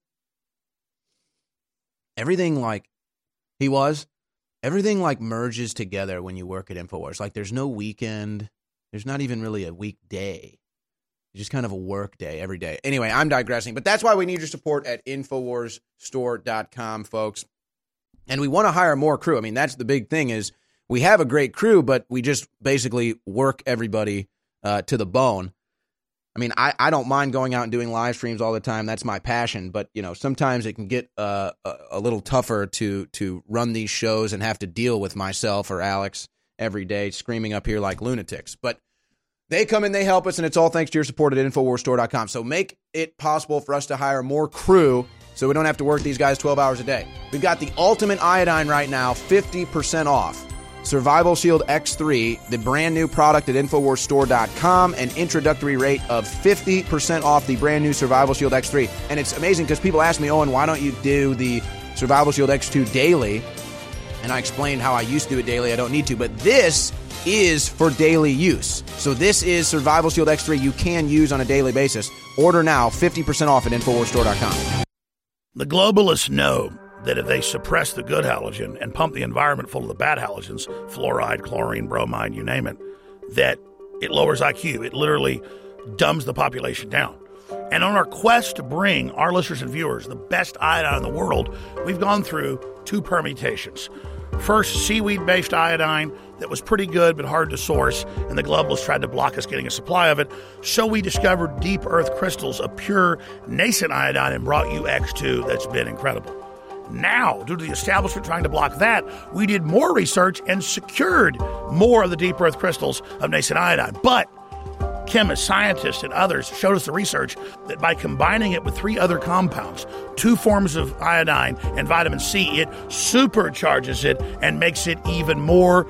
Speaker 9: Everything like he was. Everything like merges together when you work at Infowars. Like there's no weekend. There's not even really a weekday. It's just kind of a work day every day. Anyway, I'm digressing, but that's why we need your support at InfoWarsStore.com, folks. And we want to hire more crew. I mean, that's the big thing is we have a great crew, but we just basically work everybody uh, to the bone. I mean, I, I don't mind going out and doing live streams all the time. That's my passion. But you know, sometimes it can get uh, a, a little tougher to to run these shows and have to deal with myself or Alex every day screaming up here like lunatics. But they come and they help us, and it's all thanks to your support at InfoWarsStore.com. So make it possible for us to hire more crew so we don't have to work these guys 12 hours a day. We've got the ultimate iodine right now, 50% off. Survival Shield X3, the brand new product at InfoWarsStore.com, an introductory rate of 50% off the brand new Survival Shield X3. And it's amazing because people ask me, Owen, why don't you do the Survival Shield X2 daily? And I explained how I used to do it daily. I don't need to. But this is for daily use. So this is Survival Shield X3 you can use on a daily basis. Order now, 50% off at InfoWarsStore.com.
Speaker 1: The globalists know that if they suppress the good halogen and pump the environment full of the bad halogens, fluoride, chlorine, bromide, you name it, that it lowers IQ. It literally dumbs the population down. And on our quest to bring our listeners and viewers the best iodine in the world, we've gone through two permutations. First, seaweed based iodine that was pretty good but hard to source, and the globalists tried to block us getting a supply of it. So we discovered deep earth crystals of pure nascent iodine and brought you X2 that's been incredible. Now, due to the establishment trying to block that, we did more research and secured more of the deep earth crystals of nascent iodine. But chemists, scientists, and others showed us the research that by combining it with three other compounds, two forms of iodine and vitamin C, it supercharges it and makes it even more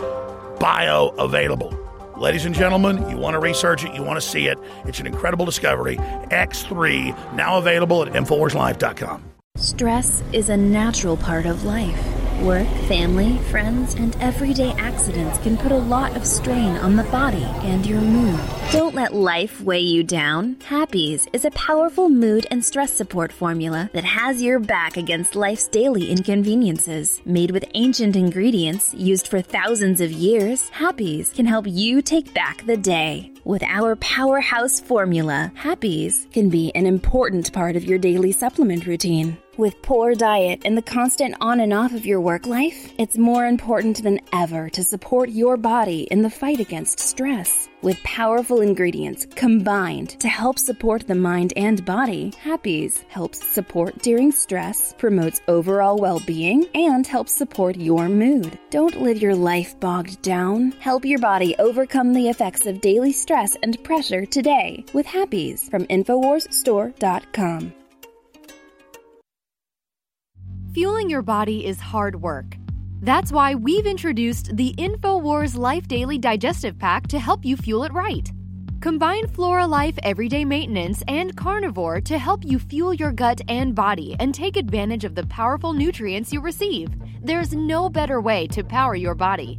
Speaker 1: bioavailable. Ladies and gentlemen, you want to research it, you want to see it. It's an incredible discovery. X3, now available at InfoWarsLife.com.
Speaker 21: Stress is a natural part of life. Work, family, friends, and everyday accidents can put a lot of strain on the body and your mood. Don't let life weigh you down. Happies is a powerful mood and stress support formula that has your back against life's daily inconveniences. Made with ancient ingredients used for thousands of years, Happies can help you take back the day. With our powerhouse formula, Happies can be an important part of your daily supplement routine. With poor diet and the constant on and off of your work life, it's more important than ever to support your body in the fight against stress. With powerful ingredients combined to help support the mind and body, Happies helps support during stress, promotes overall well being, and helps support your mood. Don't live your life bogged down. Help your body overcome the effects of daily stress stress and pressure today with Happies from InfoWarsStore.com.
Speaker 22: Fueling your body is hard work. That's why we've introduced the InfoWars Life Daily Digestive Pack to help you fuel it right. Combine Flora Life Everyday Maintenance and Carnivore to help you fuel your gut and body and take advantage of the powerful nutrients you receive. There's no better way to power your body.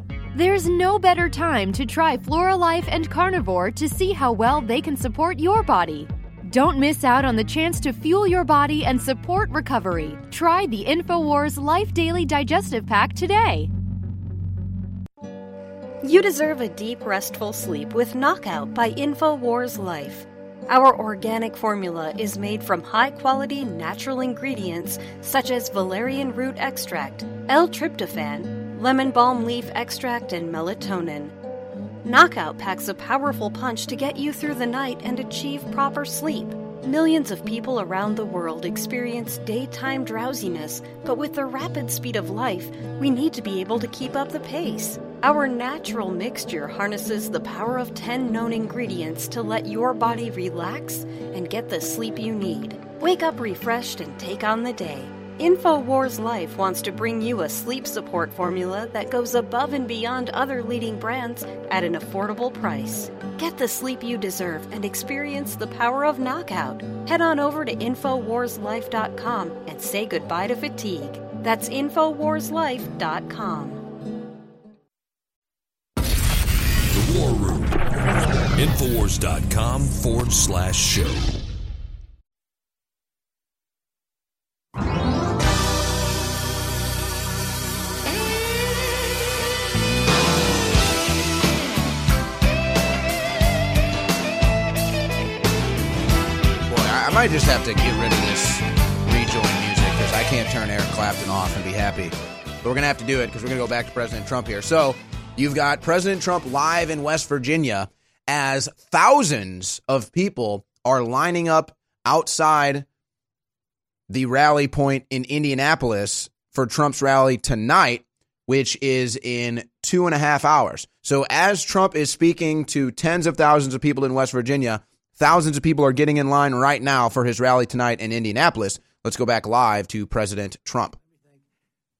Speaker 22: There's no better time to try Flora Life and Carnivore to see how well they can support your body. Don't miss out on the chance to fuel your body and support recovery. Try the InfoWars Life Daily Digestive Pack today.
Speaker 23: You deserve a deep, restful sleep with Knockout by InfoWars Life. Our organic formula is made from high quality natural ingredients such as valerian root extract, L tryptophan, lemon balm leaf extract, and melatonin. Knockout packs a powerful punch to get you through the night and achieve proper sleep. Millions of people around the world experience daytime drowsiness, but with the rapid speed of life, we need to be able to keep up the pace. Our natural mixture harnesses the power of 10 known ingredients to let your body relax and get the sleep you need. Wake up refreshed and take on the day. InfoWars Life wants to bring you a sleep support formula that goes above and beyond other leading brands at an affordable price. Get the sleep you deserve and experience the power of knockout. Head on over to InfoWarsLife.com and say goodbye to fatigue. That's InfoWarsLife.com.
Speaker 3: The War Room. Infowars.com forward slash show.
Speaker 9: I, might just have to get rid of this rejoin music because I can't turn Eric Clapton off and be happy. But we're going to have to do it because we're going to go back to President Trump here. So you've got President Trump live in West Virginia as thousands of people are lining up outside the rally point in Indianapolis for Trump's rally tonight, which is in two and a half hours. So as Trump is speaking to tens of thousands of people in West Virginia, thousands of people are getting in line right now for his rally tonight in Indianapolis. Let's go back live to President Trump.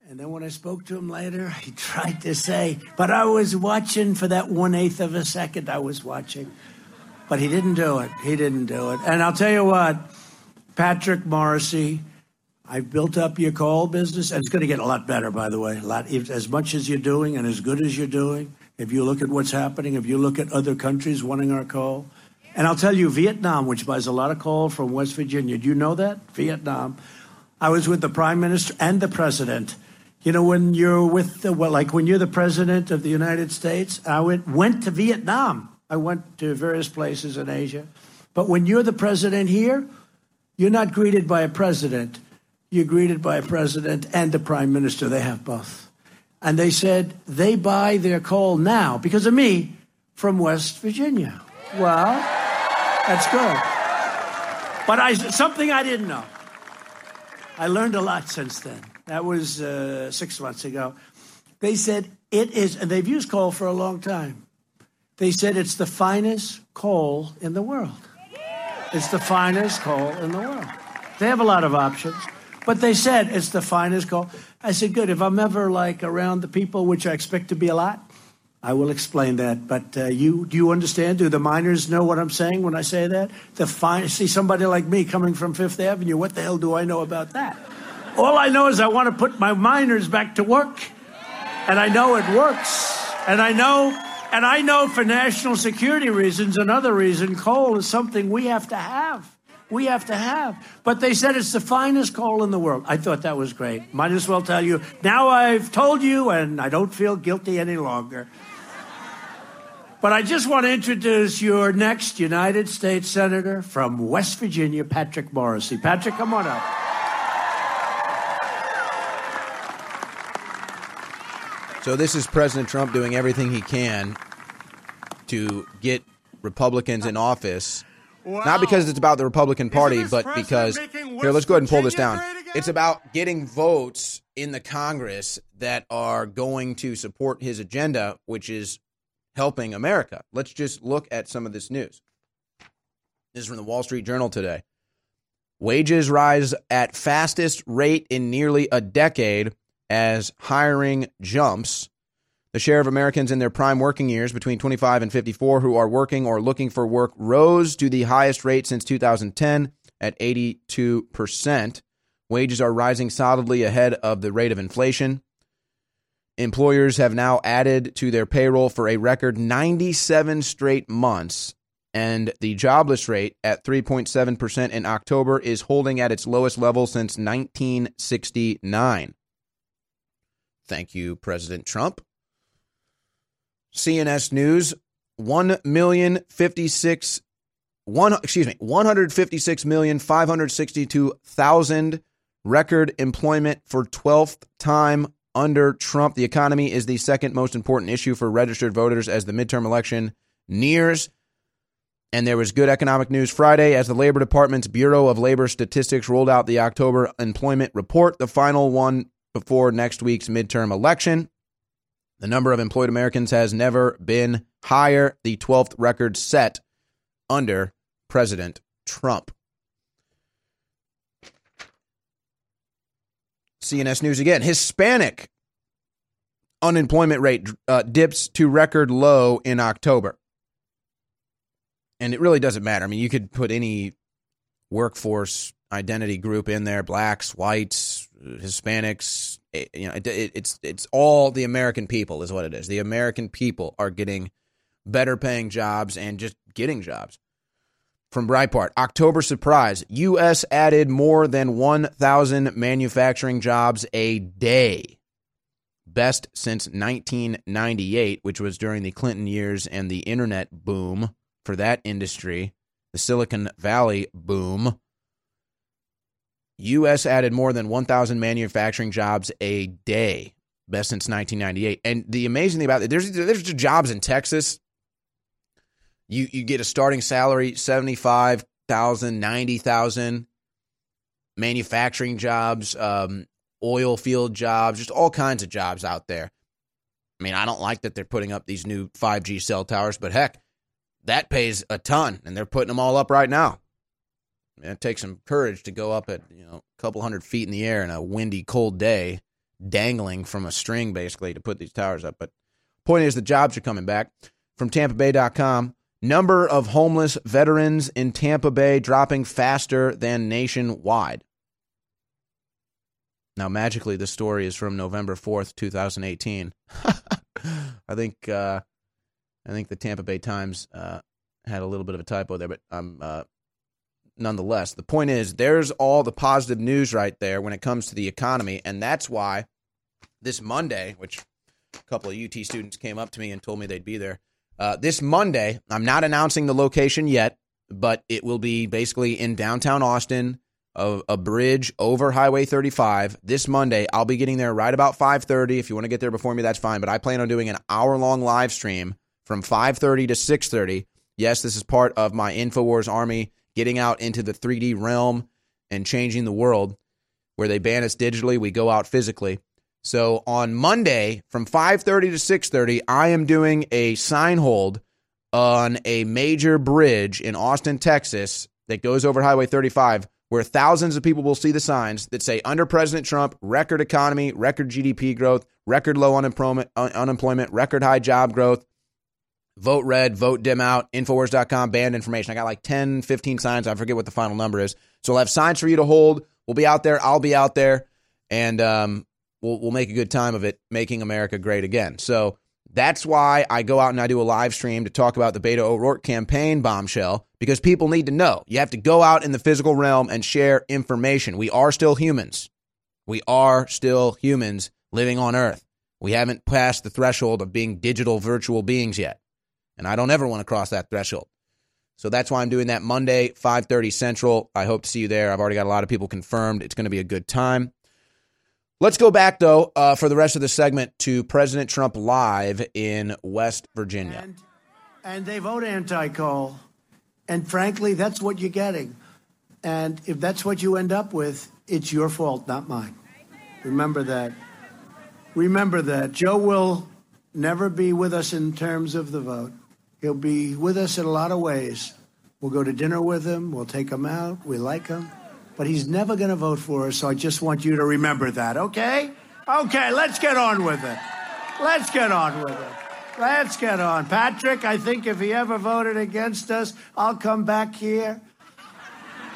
Speaker 20: And then when I spoke to him later, he tried to say, but I was watching for that one eighth of a second. I was watching. But he didn't do it. He didn't do it. And I'll tell you what, Patrick Morrisey, I've built up your coal business, and it's going to get a lot better, by the way. A lot, as much as you're doing and as good as you're doing, if you look at what's happening, if you look at other countries wanting our coal, and I'll tell you, Vietnam, which buys a lot of coal from West Virginia, do you know that? Vietnam. I was with the prime minister and the president. You know, when you're with the, well, like when you're the president of the United States, I went, went to Vietnam. I went to various places in Asia. But when you're the president here, you're not greeted by a president. You're greeted by a president and a prime minister. They have both. And they said they buy their coal now, because of me, from West Virginia. Well, that's good. But I, something I didn't know. I learned a lot since then. That was uh, six months ago. They said it is, and they've used coal for a long time. They said it's the finest coal in the world. It's the finest coal in the world. They have a lot of options, but they said it's the finest coal. I said, good. If I'm ever like around the people, which I expect to be a lot, I will explain that. But uh, you, do you understand? Do the miners know what I'm saying when I say that? The fine, see somebody like me coming from Fifth Avenue. What the hell do I know about that? All I know is I want to put my miners back to work, and I know it works. And I know, and I know for national security reasons, another reason, coal is something we have to have. We have to have. But they said it's the finest coal in the world. I thought that was great. Might as well tell you. Now I've told you, and I don't feel guilty any longer. But I just want to introduce your next United States Senator from West Virginia, Patrick Morrisey. Patrick, come on up.
Speaker 9: So this is President Trump doing everything he can to get Republicans in office. Not because it's about the Republican Party, but because here, let's go ahead and pull this down. It's about getting votes in the Congress that are going to support his agenda, which is helping America. Let's just look at some of this news. This is from the Wall Street Journal today. Wages rise at fastest rate in nearly a decade as hiring jumps. The share of Americans in their prime working years between 25 and 54 who are working or looking for work rose to the highest rate since 2010 at 82%. Wages are rising solidly ahead of the rate of inflation. Employers have now added to their payroll for a record 97 straight months, and the jobless rate at 3.7% in October is holding at its lowest level since 1969. Thank you, President Trump. CNS News: one million fifty six one excuse me one hundred fifty six million five hundred sixty two thousand record employment for twelfth time under Trump. The economy is the second most important issue for registered voters as the midterm election nears. And there was good economic news Friday as the Labor Department's Bureau of Labor Statistics rolled out the October employment report, the final one before next week's midterm election. The number of employed Americans has never been higher, the 12th record set under President Trump. CNS News again. Hispanic unemployment rate uh, dips to record low in October. And it really doesn't matter. I mean, you could put any workforce identity group in there blacks, whites, Hispanics. It, you know, it, it, it's it's all the American people is what it is. The American people are getting better paying jobs and just getting jobs. From Breitbart, October surprise: U.S. added more than 1,000 manufacturing jobs a day, best since 1998, which was during the Clinton years and the internet boom for that industry, the Silicon Valley boom. U.S. added more than 1,000 manufacturing jobs a day, best since 1998. And the amazing thing about it, there's there's jobs in Texas. You you get a starting salary 75,000, 90,000 manufacturing jobs, um, oil field jobs, just all kinds of jobs out there. I mean, I don't like that they're putting up these new 5G cell towers, but heck, that pays a ton, and they're putting them all up right now. It takes some courage to go up at you know a couple hundred feet in the air in a windy, cold day, dangling from a string basically to put these towers up. But point is, the jobs are coming back. From TampaBay.com, number of homeless veterans in Tampa Bay dropping faster than nationwide. Now, magically, the story is from November fourth, two thousand eighteen. I think uh, I think the Tampa Bay Times uh, had a little bit of a typo there, but I'm uh, nonetheless. The point is, there's all the positive news right there when it comes to the economy. And that's why this Monday, which a couple of UT students came up to me and told me they'd be there. Uh, this Monday, I'm not announcing the location yet, but it will be basically in downtown Austin, a, a bridge over Highway 35. This Monday, I'll be getting there right about 5:30. If you want to get there before me, that's fine. But I plan on doing an hour-long live stream from 5:30 to 6:30. Yes, this is part of my Infowars Army getting out into the 3D realm and changing the world. Where they ban us digitally, we go out physically. So on Monday from 5:30 to 6:30, I am doing a sign hold on a major bridge in Austin, Texas that goes over Highway 35 where thousands of people will see the signs that say under President Trump, record economy, record GDP growth, record low unemployment, un- unemployment, record high job growth, vote red, vote dim out, Infowars.com, banned information. I got like 10, 15 signs. I forget what the final number is. So we'll have signs for you to hold. We'll be out there. I'll be out there. And um, we'll, we'll make a good time of it, making America great again. So that's why I go out and I do a live stream to talk about the Beto O'Rourke campaign bombshell because people need to know. You have to go out in the physical realm and share information. We are still humans. We are still humans living on Earth. We haven't passed the threshold of being digital virtual beings yet. And I don't ever want to cross that threshold. So that's why I'm doing that Monday, 5:30 Central. I hope to see you there. I've already got a lot of people confirmed. It's going to be a good time. Let's go back though uh, for the rest of the segment to President Trump live in West Virginia.
Speaker 20: and they vote anti-coal. And frankly, that's what you're getting. And if that's what you end up with, it's your fault, not mine. Remember that. Remember that. Joe will never be with us in terms of the vote. He'll be with us in a lot of ways. We'll go to dinner with him. We'll take him out. We like him. But he's never going to vote for us. So I just want you to remember that, okay? Okay, let's get on with it. Let's get on with it. Let's get on. Patrick, I think if he ever voted against us, I'll come back here.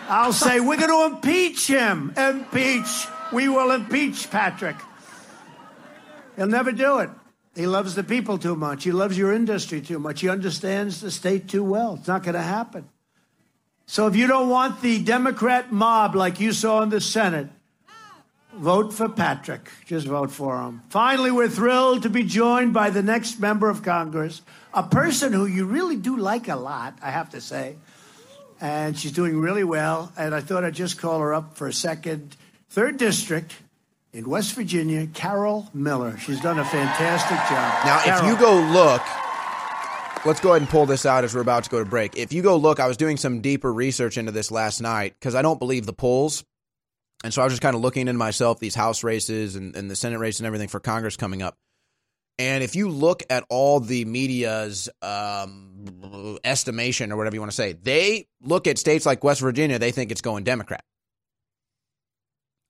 Speaker 20: I'll say, we're going to impeach him. Impeach. We will impeach Patrick. He'll never do it. He loves the people too much. He loves your industry too much. He understands the state too well. It's not going to happen. So if you don't want the Democrat mob like you saw in the Senate, vote for Patrick. Just vote for him. Finally, we're thrilled to be joined by the next member of Congress, a person who you really do like a lot, I have to say. And she's doing really well. And I thought I'd just call her up for a second. Third District in West Virginia, Carol Miller. She's done a fantastic job.
Speaker 9: Now, if you go look, let's go ahead and pull this out as we're about to go to break. If you go look, I was doing some deeper research into this last night because I don't believe the polls. And so I was just kind of looking into myself, these House races and, and the Senate race and everything for Congress coming up. And if you look at all the media's um, estimation or whatever you want to say, they look at states like West Virginia, they think it's going Democrat.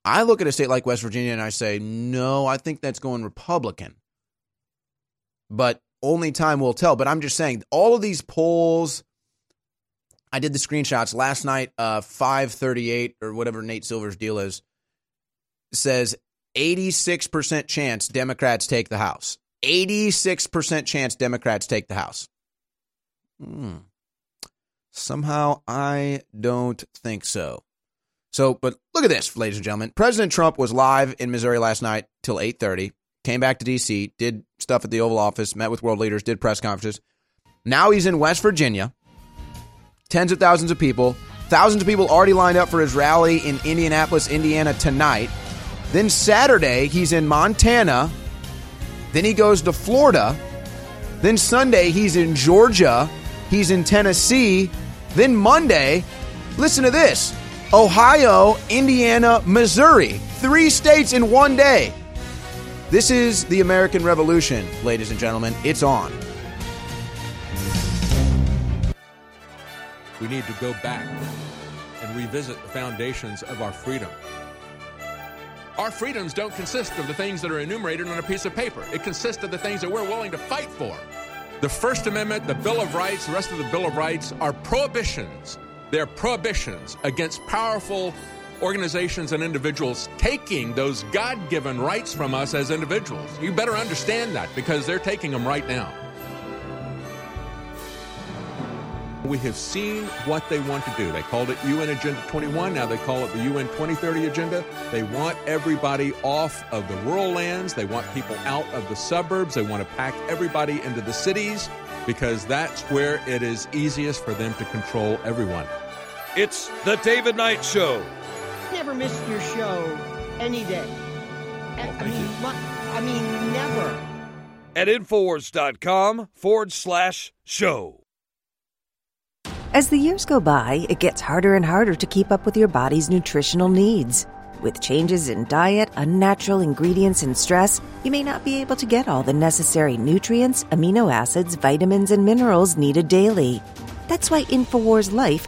Speaker 9: I look at a state like West Virginia and I say, no, I think that's going Republican. But only time will tell. But I'm just saying, all of these polls, I did the screenshots last night, uh, 538 or whatever Nate Silver's deal is, says 86% chance Democrats take the House. 86% chance Democrats take the House. Hmm. Somehow I don't think so. So, but look at this, ladies and gentlemen. President Trump was live in Missouri last night till 8:30. Came back to D.C., did stuff at the Oval Office, met with world leaders, did press conferences. Now he's in West Virginia. Tens of thousands of people. Thousands of people already lined up for his rally in Indianapolis, Indiana tonight. Then Saturday, he's in Montana. Then he goes to Florida. Then Sunday, he's in Georgia. He's in Tennessee. Then Monday, listen to this Ohio, Indiana, Missouri. Three states in one day. This is the American Revolution, ladies and gentlemen. It's on.
Speaker 24: We need to go back and revisit the foundations of our freedom. Our freedoms don't consist of the things that are enumerated on a piece of paper. It consists of the things that we're willing to fight for. The First Amendment, the Bill of Rights, the rest of the Bill of Rights are prohibitions. They're prohibitions against powerful organizations and individuals taking those God given rights from us as individuals. You better understand that because they're taking them right now. We have seen what they want to do. They called it UN Agenda 21. Now they call it the UN 2030 Agenda. They want everybody off of the rural lands. They want people out of the suburbs. They want to pack everybody into the cities because that's where it is easiest for them to control everyone.
Speaker 25: It's the David Knight Show.
Speaker 26: Never miss your show any day. I, I mean, what, I mean, never.
Speaker 25: At Infowars.com forward slash show.
Speaker 27: As the years go by, it gets harder and harder to keep up with your body's nutritional needs. With changes in diet, unnatural ingredients, and stress, you may not be able to get all the necessary nutrients, amino acids, vitamins, and minerals needed daily. That's why InfoWars Life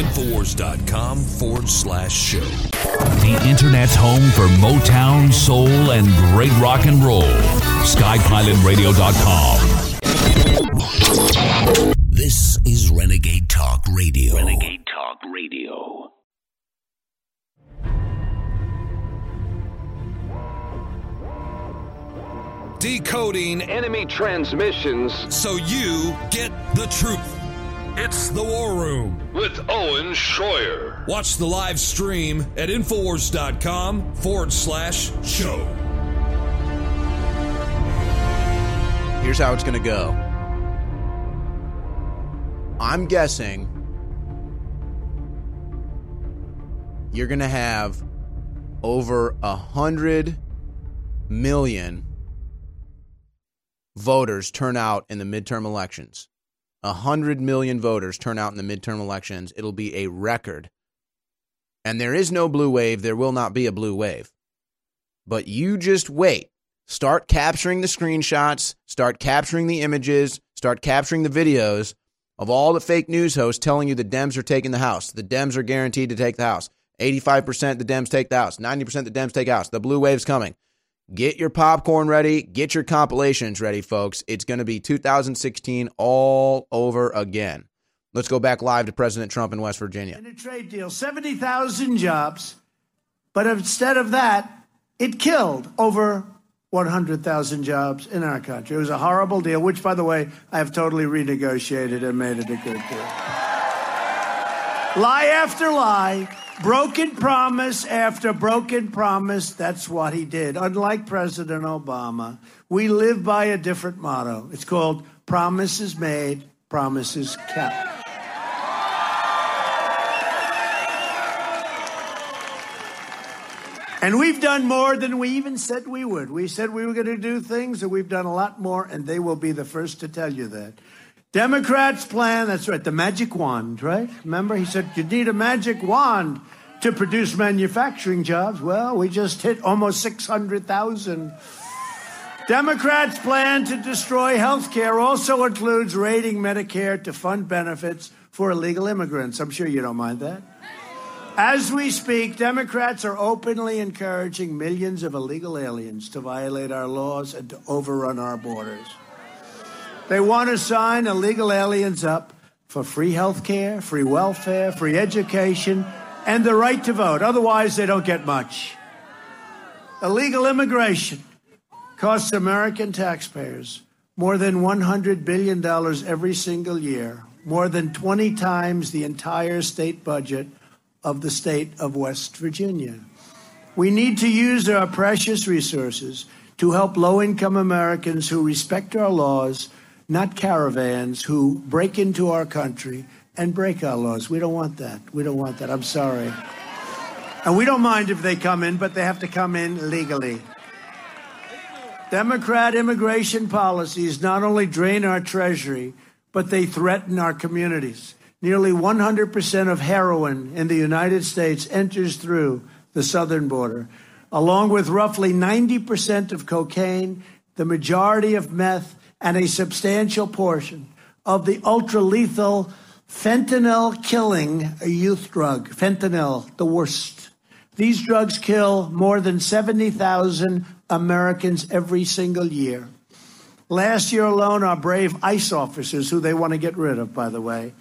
Speaker 3: Infowars.com forward slash show.
Speaker 2: The internet's home for Motown, soul, and great rock and roll. SkyPilotRadio.com. This is Renegade Talk Radio. Renegade Talk Radio.
Speaker 3: Decoding
Speaker 4: enemy transmissions
Speaker 3: so you get the truth. It's the War Room
Speaker 4: with Owen Schroyer.
Speaker 3: Watch the live stream at Infowars.com forward slash show.
Speaker 9: Here's how it's going to go. I'm guessing you're going to have over a hundred million voters turn out in the midterm elections. A hundred million voters turn out in the midterm elections. It'll be a record. And there is no blue wave. There will not be a blue wave. But you just wait. Start capturing the screenshots, start capturing the images, start capturing the videos of all the fake news hosts telling you the Dems are taking the House. The Dems are guaranteed to take the House. 85% the Dems take the House. 90% the Dems take the House. The blue wave's coming. Get your popcorn ready. Get your compilations ready, folks. It's going to be 2016 all over again. Let's go back live to President Trump in West Virginia.
Speaker 20: In a trade deal, 70,000 jobs, but instead of that, it killed over 100,000 jobs in our country. It was a horrible deal, which, by the way, I have totally renegotiated and made it a good deal. lie after lie, broken promise after broken promise. That's what he did. Unlike President Obama, we live by a different motto. It's called promises made, promises kept. And we've done more than we even said we would. We said we were going to do things, and we've done a lot more, and they will be the first to tell you that. Democrats' plan, that's right, the magic wand, right? Remember, he said you need a magic wand to produce manufacturing jobs. Well, we just hit almost 600,000. Democrats' plan to destroy health care also includes raiding Medicare to fund benefits for illegal immigrants. I'm sure you don't mind that. As we speak, Democrats are openly encouraging millions of illegal aliens to violate our laws and to overrun our borders. They want to sign illegal aliens up for free health care, free welfare, free education, and the right to vote. Otherwise, they don't get much. Illegal immigration costs American taxpayers more than $100 billion every single year, more than 20 times the entire state budget of the state of West Virginia. We need to use our precious resources to help low income Americans who respect our laws, not caravans who break into our country and break our laws. We don't want that. We don't want that. I'm sorry. And we don't mind if they come in, but they have to come in legally. Democrat immigration policies not only drain our treasury, but they threaten our communities. Nearly 100% of heroin in the United States enters through the southern border, along with roughly 90% of cocaine, the majority of meth, and a substantial portion of the ultra lethal fentanyl killing youth drug. Fentanyl, the worst. These drugs kill more than 70,000 Americans every single year. Last year alone, our brave ICE officers, who they want to get rid of, by the way,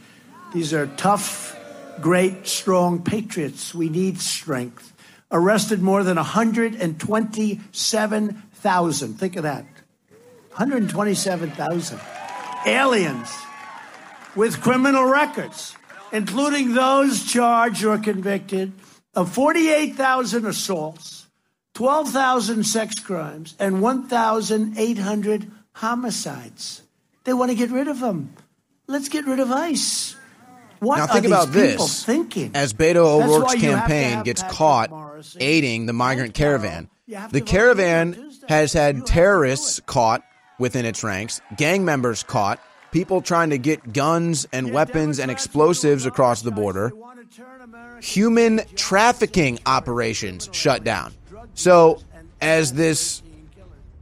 Speaker 20: these are tough, great, strong patriots. We need strength. Arrested more than 127,000. Think of that. 127,000 aliens with criminal records, including those charged or convicted of 48,000 assaults, 12,000 sex crimes, and 1,800 homicides. They want to get rid of them. Let's get rid of ICE. What
Speaker 9: now
Speaker 20: are
Speaker 9: think
Speaker 20: these
Speaker 9: about
Speaker 20: people
Speaker 9: this.
Speaker 20: thinking?
Speaker 9: As Beto O'Rourke's campaign gets
Speaker 20: Patrick
Speaker 9: caught
Speaker 20: Morrisey.
Speaker 9: aiding the migrant caravan, the caravan has had terrorists caught within its ranks, gang members caught, people trying to get guns and weapons and explosives across the border, human trafficking operations shut down. So, as this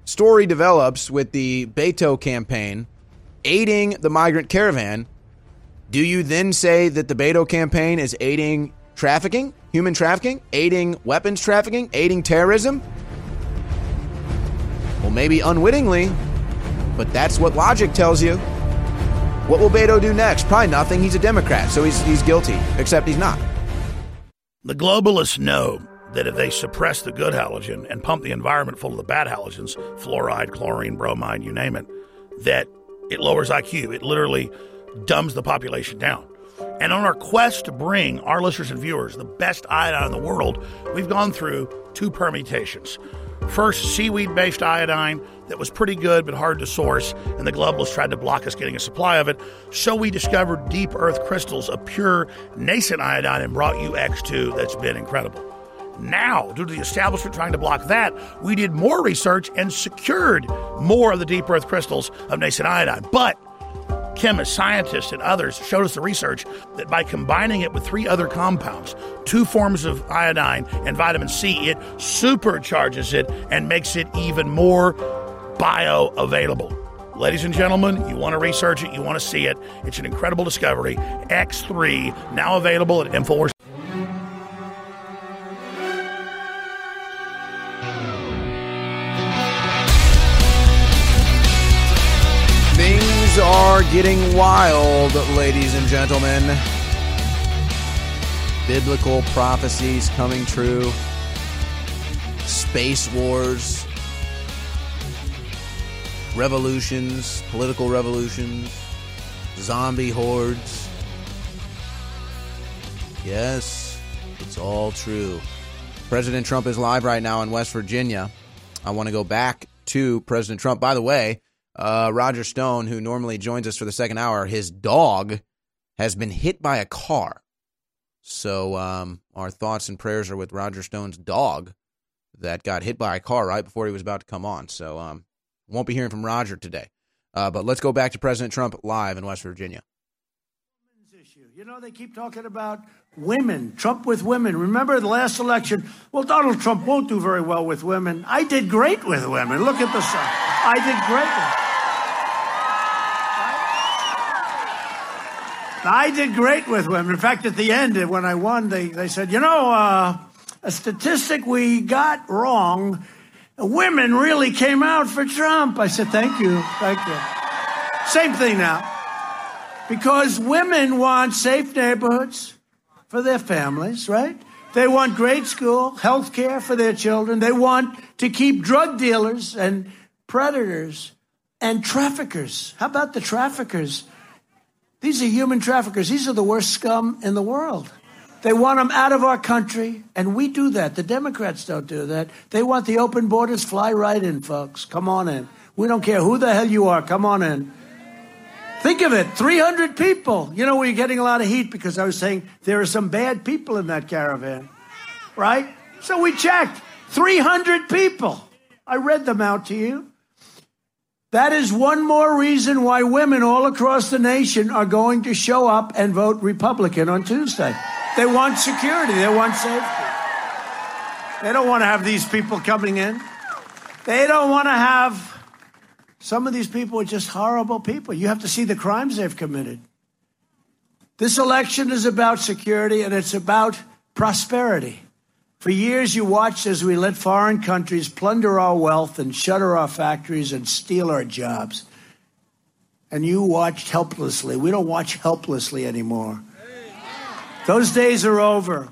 Speaker 9: story develops with the Beto campaign aiding the migrant caravan, Do you then say that the Beto campaign is aiding trafficking, human trafficking, aiding weapons trafficking, aiding terrorism? Well, maybe unwittingly, but that's what logic tells you. What will Beto do next? Probably nothing. He's a Democrat, so he's, he's guilty, except he's not.
Speaker 1: The globalists know that if they suppress the good halogen and pump the environment full of the bad halogens, fluoride, chlorine, bromide, you name it, that it lowers IQ. It literally dumbs the population down. And on our quest to bring our listeners and viewers the best iodine in the world, we've gone through two permutations. First, seaweed based iodine that was pretty good but hard to source, and the globalists tried to block us getting a supply of it. So we discovered deep earth crystals of pure nascent iodine and brought you X2 that's been incredible. Now, due to the establishment trying to block that, we did more research and secured more of the deep earth crystals of nascent iodine. But chemists, scientists, and others showed us the research that by combining it with three other compounds, two forms of iodine and vitamin C, it supercharges it and makes it even more bioavailable. Ladies and gentlemen, you want to research it, you want to see it. It's an incredible discovery. X3, now available at InfoWars.
Speaker 9: Things are getting wild, ladies and gentlemen. Biblical prophecies coming true. Space wars. Revolutions, political revolutions. Zombie hordes. Yes, it's all true. President Trump is live right now in West Virginia. I want to go back to President Trump. By the way, uh, Roger Stone, who normally joins us for the second hour, his dog has been hit by a car. So um, our thoughts and prayers are with Roger Stone's dog that got hit by a car right before he was about to come on. So um, won't be hearing from Roger today. Uh, but let's go back to President Trump live in West Virginia.
Speaker 20: You know, they keep talking about women, Trump with women. Remember the last election? Well, Donald Trump won't do very well with women. I did great with women. Look at the sun. I did great. I did great with women. In fact, at the end, when I won, they, they said, you know, uh, a statistic we got wrong, women really came out for Trump. I said, thank you, thank you. Same thing now. Because women want safe neighborhoods for their families, right? They want great school, health care for their children. They want to keep drug dealers and predators and traffickers. How about the traffickers? These are human traffickers. These are the worst scum in the world. They want them out of our country, and we do that. The Democrats don't do that. They want the open borders. Fly right in, folks. Come on in. We don't care who the hell you are. Come on in. Think of it 300 people. You know, we're getting a lot of heat because I was saying there are some bad people in that caravan, right? So we checked 300 people. I read them out to you. That is one more reason why women all across the nation are going to show up and vote Republican on Tuesday. They want security, they want safety. They don't want to have these people coming in. They don't want to have some of these people are just horrible people. You have to see the crimes they've committed. This election is about security and it's about prosperity. For years, you watched as we let foreign countries plunder our wealth and shutter our factories and steal our jobs. And you watched helplessly. We don't watch helplessly anymore. Those days are over.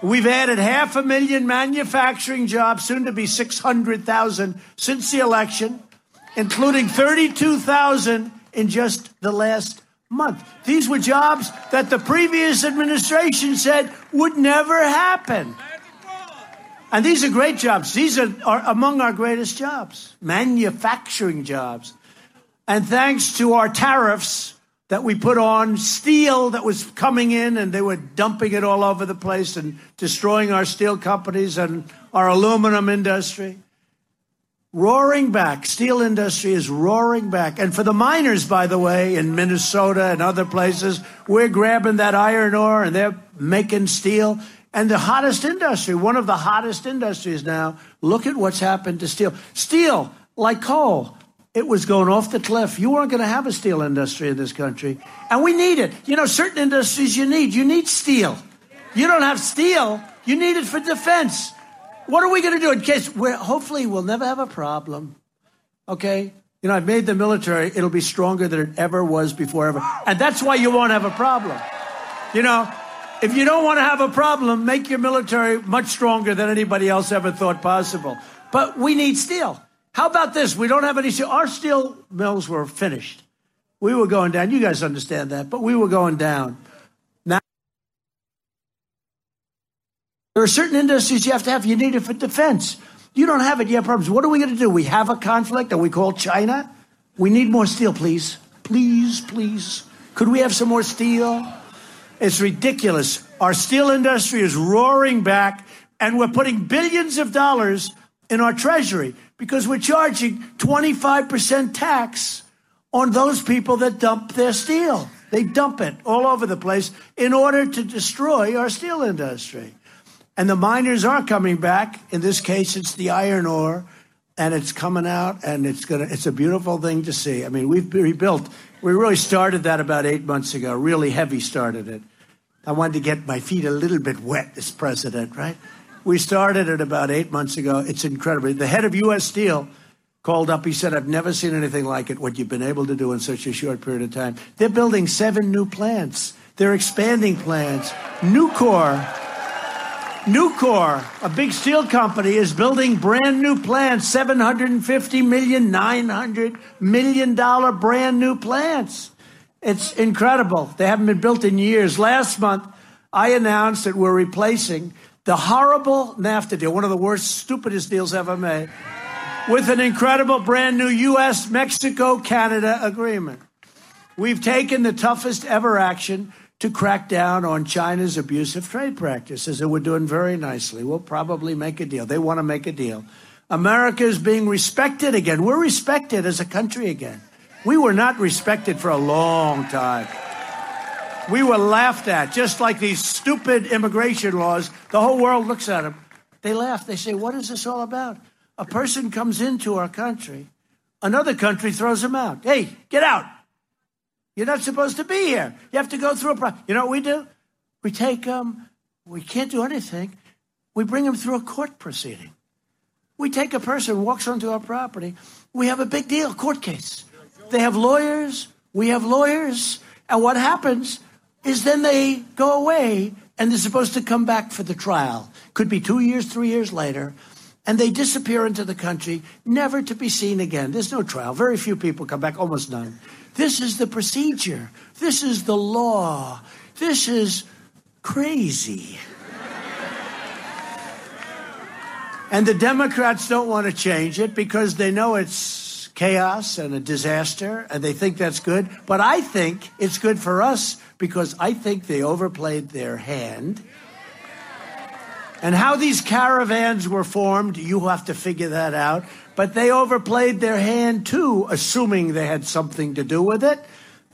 Speaker 20: We've added half a million manufacturing jobs, soon to be 600,000 since the election, including 32,000 in just the last month. These were jobs that the previous administration said would never happen. And these are great jobs. These are, are among our greatest jobs, manufacturing jobs. And thanks to our tariffs that we put on steel that was coming in and they were dumping it all over the place and destroying our steel companies and our aluminum industry. Roaring back. Steel industry is roaring back. And for the miners, by the way, in Minnesota and other places, we're grabbing that iron ore and they're making steel. And the hottest industry, one of the hottest industries now, look at what's happened to steel. Steel, like coal, it was going off the cliff. You weren't going to have a steel industry in this country. And we need it. You know, certain industries you need. You need steel. You don't have steel, you need it for defense. What are we going to do in case we're hopefully we'll never have a problem? Okay? You know, I've made the military, it'll be stronger than it ever was before ever. And that's why you won't have a problem. You know, if you don't want to have a problem, make your military much stronger than anybody else ever thought possible. But we need steel. How about this? We don't have any steel. Our steel mills were finished. We were going down. You guys understand that, but we were going down. Now, there are certain industries you have to have. You need it for defense. You don't have it, you have problems. What are we going to do? We have a conflict. Are we called China? We need more steel, please. Please, please. Could we have some more steel? It's ridiculous. Our steel industry is roaring back, and we're putting billions of dollars in our treasury because we're charging 25% tax on those people that dump their steel. They dump it all over the place in order to destroy our steel industry. And the miners are coming back. In this case, it's the iron ore, and it's coming out, and it's gonna. It's a beautiful thing to see. I mean, we've rebuilt. We really started that about eight months ago. Really heavy started it. I wanted to get my feet a little bit wet as president, right? We started it about eight months ago. It's incredible. The head of U.S. Steel called up. He said, I've never seen anything like it, what you've been able to do in such a short period of time. They're building seven new plants, they're expanding plants. Nucor Nucor, a big steel company, is building brand new plants, $750 million, $900 million brand new plants. It's incredible. They haven't been built in years. Last month, I announced that we're replacing the horrible NAFTA deal, one of the worst, stupidest deals ever made, with an incredible brand new U.S. Mexico Canada agreement. We've taken the toughest ever action to crack down on China's abusive trade practices, and we're doing very nicely. We'll probably make a deal. They want to make a deal. America is being respected again. We're respected as a country again. We were not respected for a long time. We were laughed at, just like these stupid immigration laws. The whole world looks at them. They laugh. They say, What is this all about? A person comes into our country, another country throws him out. Hey, get out. You're not supposed to be here. You have to go through a process. You know what we do? We take them, we can't do anything. We bring them through a court proceeding. We take a person walks onto our property. We have a big deal, court case. They have lawyers. We have lawyers. And what happens is then they go away and they're supposed to come back for the trial. Could be two years, three years later. And they disappear into the country, never to be seen again. There's no trial. Very few people come back, almost none. This is the procedure. This is the law. This is crazy. and the Democrats don't want to change it because they know it's chaos and a disaster and they think that's good. But I think it's good for us because I think they overplayed their hand. And how these caravans were formed, you have to figure that out but they overplayed their hand too, assuming they had something to do with it.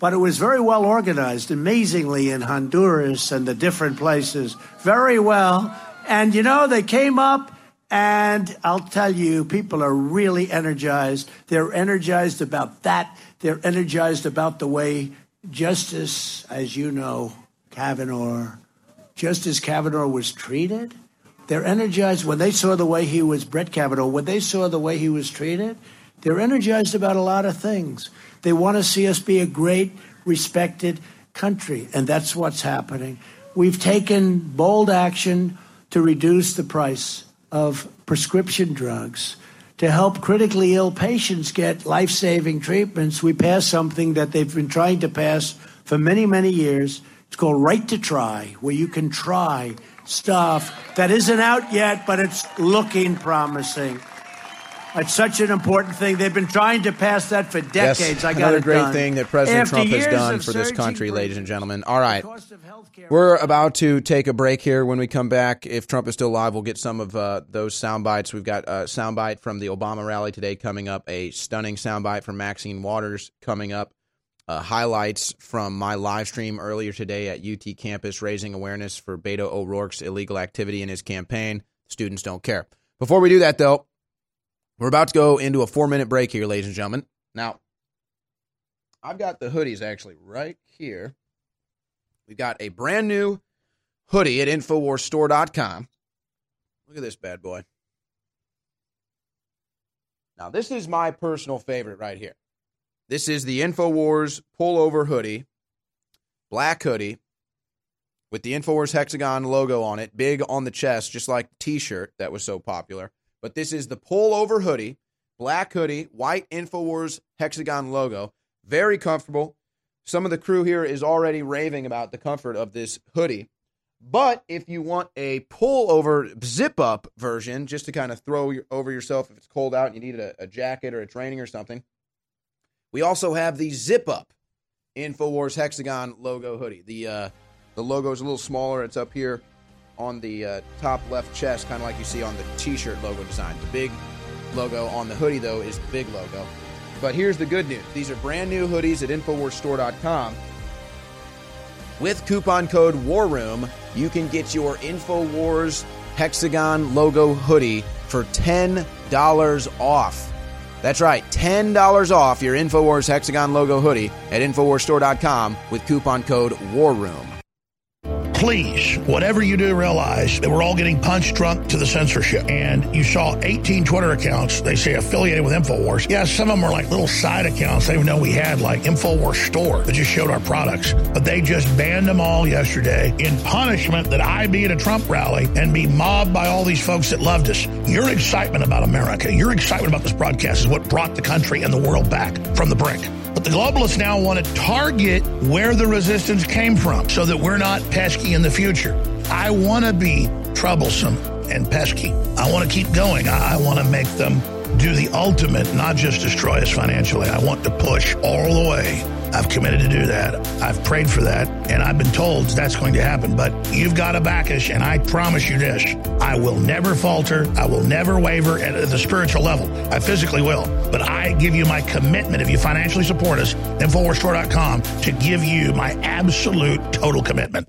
Speaker 20: But it was very well organized, amazingly, in Honduras and the different places. Very well. And you know, they came up, and I'll tell you, people are really energized. They're energized about that. They're energized about the way Justice, as you know, Kavanaugh, Justice Kavanaugh was treated they're energized when they saw the way he was, Brett Kavanaugh, when they saw the way he was treated, they're energized about a lot of things. They want to see us be a great, respected country, and that's what's happening. We've taken bold action to reduce the price of prescription drugs. To help critically ill patients get life saving treatments, we passed something that they've been trying to pass for many, many years. It's called Right to Try, where you can try stuff that isn't out yet, but it's looking promising. It's such an important thing. They've been trying to pass that for decades.
Speaker 9: Yes,
Speaker 20: I got
Speaker 9: another great
Speaker 20: done.
Speaker 9: thing that President
Speaker 20: After
Speaker 9: Trump has done for this country, ladies and gentlemen. All right, we're about to take a break here. When we come back, if Trump is still alive, we'll get some of uh, those sound bites. We've got a soundbite from the Obama rally today coming up, a stunning soundbite from Maxine Waters coming up uh, highlights from my live stream earlier today at UT campus, raising awareness for Beto O'Rourke's illegal activity in his campaign. Students don't care. Before we do that, though, we're about to go into a four minute break here, ladies and gentlemen. Now, I've got the hoodies actually right here. We've got a brand new hoodie at InfoWarsStore.com. Look at this bad boy. Now, this is my personal favorite right here. This is the InfoWars pullover hoodie, black hoodie with the InfoWars hexagon logo on it, big on the chest, just like t shirt that was so popular. But this is the pullover hoodie, black hoodie, white InfoWars hexagon logo. Very comfortable. Some of the crew here is already raving about the comfort of this hoodie. But if you want a pull over zip up version, just to kind of throw over yourself if it's cold out and you need a, a jacket or a training or something, we also have the zip up InfoWars Hexagon logo hoodie. The uh, the logo is a little smaller. It's up here on the uh, top left chest, kind of like you see on the T-shirt logo design. The big logo on the hoodie, though, is the big logo. But here's the good news: these are brand new hoodies at InfoWarsStore.com. With coupon code WARROOM, you can get your InfoWars Hexagon logo hoodie for $10 off. That's right, $10 off your InfoWars Hexagon logo hoodie at InfoWarsStore.com with coupon code WARROOM.
Speaker 1: Please, whatever you do, realize that we're all getting punched drunk to the censorship. And you saw 18 Twitter accounts, they say affiliated with InfoWars. Yeah, some of them are like little side accounts they know we had, like InfoWars Store, that just showed our products. But they just banned them all yesterday in punishment that I be at a Trump rally and be mobbed by all these folks that loved us. Your excitement about America, your excitement about this broadcast is what brought the country and the world back from the brink. But the globalists now want to target where the resistance came from so that we're not pesky in the future. I want to be troublesome and pesky. I want to keep going. I, want to make them do the ultimate, not just destroy us financially. I want to push all the way. I've committed to do that. I've prayed for that, and I've been told that's going to happen. But you've got to back us, and I promise you this I will never falter. I will never waver at the spiritual level. I physically will. But I give you my commitment if you financially support us, InfoWarsStore.com, to give you my absolute total commitment.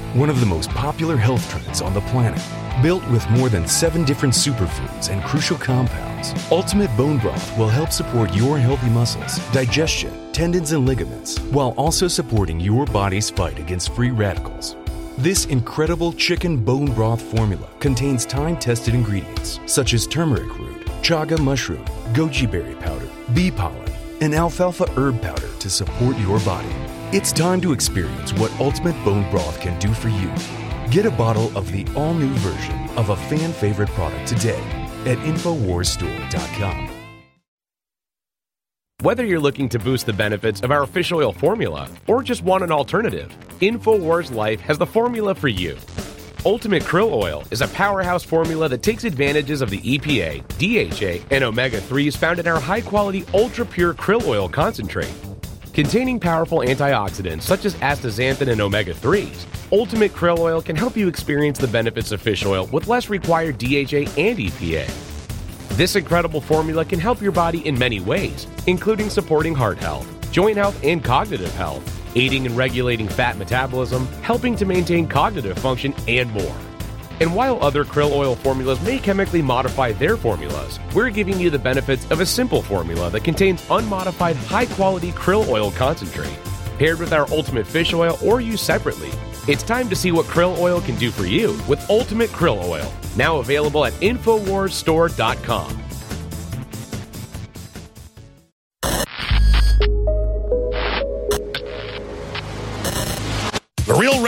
Speaker 28: one of the most popular health trends on the planet. Built with more than seven different superfoods and crucial compounds, Ultimate Bone Broth will help support your healthy muscles, digestion, tendons, and ligaments, while also supporting your body's fight against free radicals. This incredible chicken bone broth formula contains time tested ingredients such as turmeric root, chaga mushroom, goji berry powder, bee pollen, and alfalfa herb powder to support your body. It's time to experience what Ultimate Bone Broth can do for you. Get a bottle of the all new version of a fan favorite product today at InfoWarsStore.com.
Speaker 29: Whether you're looking to boost the benefits of our fish oil formula or just want an alternative, InfoWars Life has the formula for you. Ultimate Krill Oil is a powerhouse formula that takes advantages of the EPA, DHA, and omega 3s found in our high quality ultra pure krill oil concentrate. Containing powerful antioxidants such as astaxanthin and omega 3s, Ultimate Krill Oil can help you experience the benefits of fish oil with less required DHA and EPA. This incredible formula can help your body in many ways, including supporting heart health, joint health, and cognitive health, aiding and regulating fat metabolism, helping to maintain cognitive function, and more. And while other krill oil formulas may chemically modify their formulas, we're giving you the benefits of a simple formula that contains unmodified high quality krill oil concentrate. Paired with our ultimate fish oil or used separately, it's time to see what krill oil can do for you with Ultimate Krill Oil, now available at InfoWarsStore.com.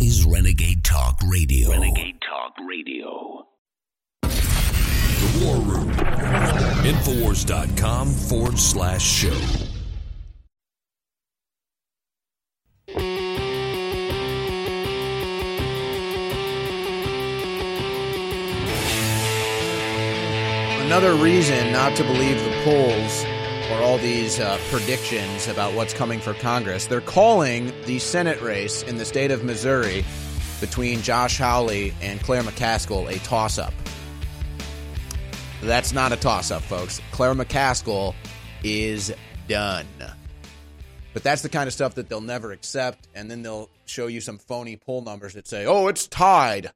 Speaker 30: is Renegade Talk Radio. Renegade Talk Radio.
Speaker 3: The War Room. Infowars.com forward slash show.
Speaker 9: Another reason not to believe the polls or all these uh, predictions about what's coming for Congress. They're calling the Senate race in the state of Missouri between Josh Hawley and Claire McCaskill a toss up. That's not a toss up, folks. Claire McCaskill is done. But that's the kind of stuff that they'll never accept, and then they'll show you some phony poll numbers that say, oh, it's tied.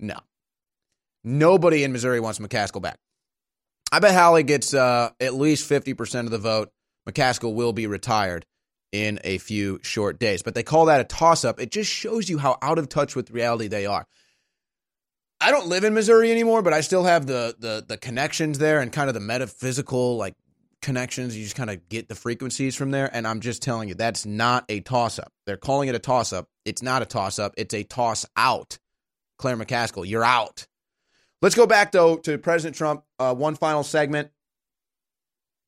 Speaker 9: No. Nobody in Missouri wants McCaskill back. I bet Hawley gets uh, at least 50% of the vote. McCaskill will be retired in a few short days. But they call that a toss up. It just shows you how out of touch with reality they are. I don't live in Missouri anymore, but I still have the the the connections there and kind of the metaphysical like connections. You just kind of get the frequencies from there. And I'm just telling you, that's not a toss up. They're calling it a toss up. It's not a toss up. It's a toss out. Claire McCaskill, you're out. Let's go back though to President Trump. Uh, one final segment,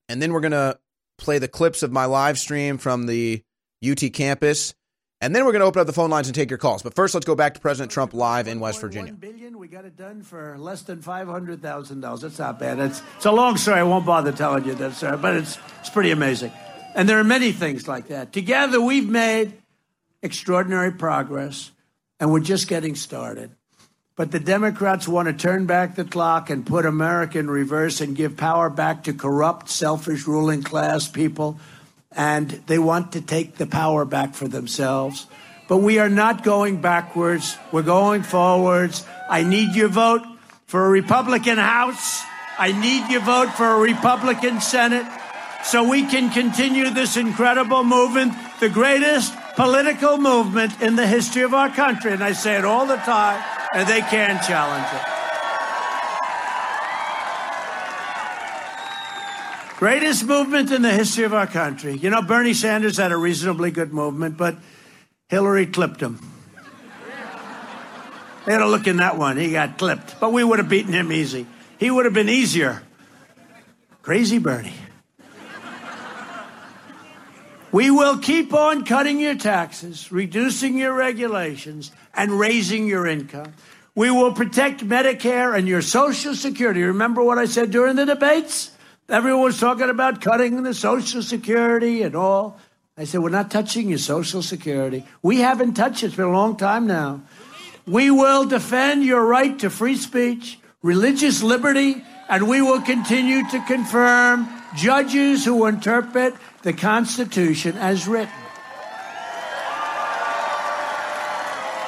Speaker 9: and then we're gonna play the clips of my live stream from the UT campus, and then we're gonna open up the phone lines and take your calls. But first, let's go back to President Trump live in West Virginia.
Speaker 20: Billion, we got it done for less than five hundred thousand dollars. That's not bad. It's it's a long story. I won't bother telling you that, sir, but it's it's pretty amazing. And there are many things like that. Together, we've made extraordinary progress, and we're just getting started. But the Democrats want to turn back the clock and put America in reverse and give power back to corrupt, selfish ruling class people. And they want to take the power back for themselves. But we are not going backwards. We're going forwards. I need your vote for a Republican House. I need your vote for a Republican Senate so we can continue this incredible movement, the greatest political movement in the history of our country. And I say it all the time and they can challenge it. Greatest movement in the history of our country. You know, Bernie Sanders had a reasonably good movement, but Hillary clipped him. They had a look in that one. He got clipped. But we would have beaten him easy. He would have been easier. Crazy Bernie. We will keep on cutting your taxes, reducing your regulations, and raising your income. We will protect Medicare and your Social Security. Remember what I said during the debates? Everyone was talking about cutting the Social Security and all. I said, We're not touching your Social Security. We haven't touched it. It's been a long time now. We will defend your right to free speech, religious liberty, and we will continue to confirm judges who interpret the Constitution as written.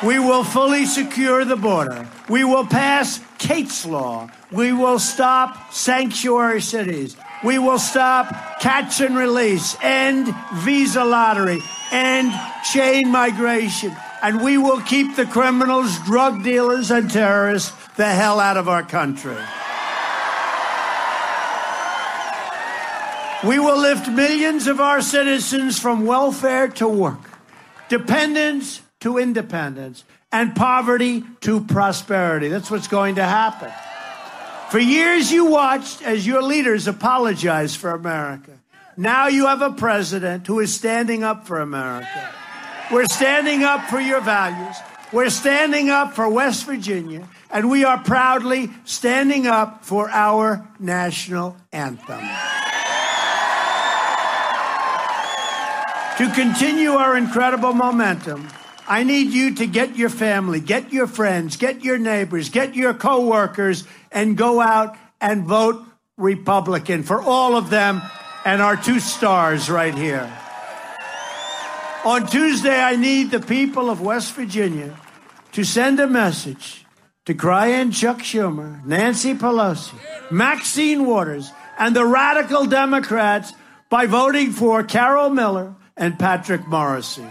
Speaker 20: We will fully secure the border. We will pass Kate's Law. We will stop sanctuary cities. We will stop catch and release, end visa lottery, end chain migration. And we will keep the criminals, drug dealers, and terrorists the hell out of our country. We will lift millions of our citizens from welfare to work, dependence to independence and poverty to prosperity. That's what's going to happen. For years, you watched as your leaders apologized for America. Now you have a president who is standing up for America. We're standing up for your values. We're standing up for West Virginia. And we are proudly standing up for our national anthem. To continue our incredible momentum, I need you to get your family, get your friends, get your neighbors, get your coworkers, and go out and vote Republican for all of them and our two stars right here. On Tuesday, I need the people of West Virginia to send a message to Crying Chuck Schumer, Nancy Pelosi, Maxine Waters, and the radical Democrats by voting for Carol Miller and Patrick Morrisey.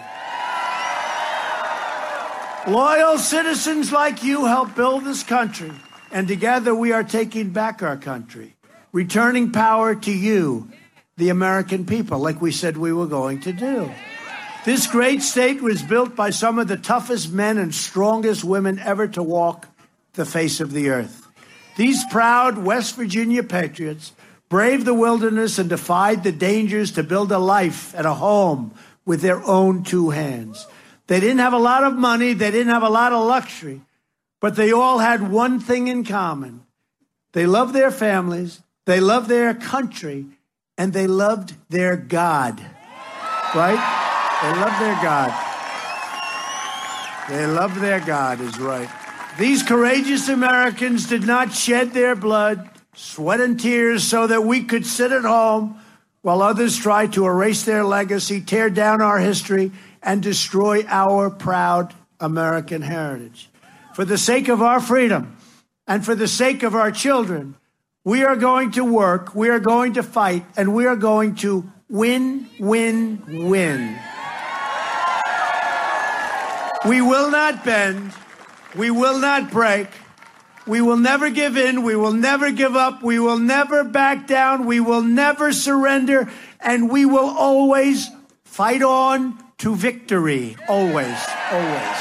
Speaker 20: Loyal citizens like you help build this country, and together we are taking back our country, returning power to you, the American people, like we said we were going to do. This great state was built by some of the toughest men and strongest women ever to walk the face of the earth. These proud West Virginia patriots braved the wilderness and defied the dangers to build a life and a home with their own two hands. They didn't have a lot of money, they didn't have a lot of luxury, but they all had one thing in common. They loved their families, they loved their country, and they loved their God. Right? They loved their God. They loved their God, is right. These courageous Americans did not shed their blood, sweat, and tears so that we could sit at home while others try to erase their legacy, tear down our history, and destroy our proud American heritage. For the sake of our freedom and for the sake of our children, we are going to work, we are going to fight, and we are going to win, win, win. We will not bend. We will not break. We will never give in. We will never give up. We will never back down. We will never surrender. And we will always fight on to victory. Always, always.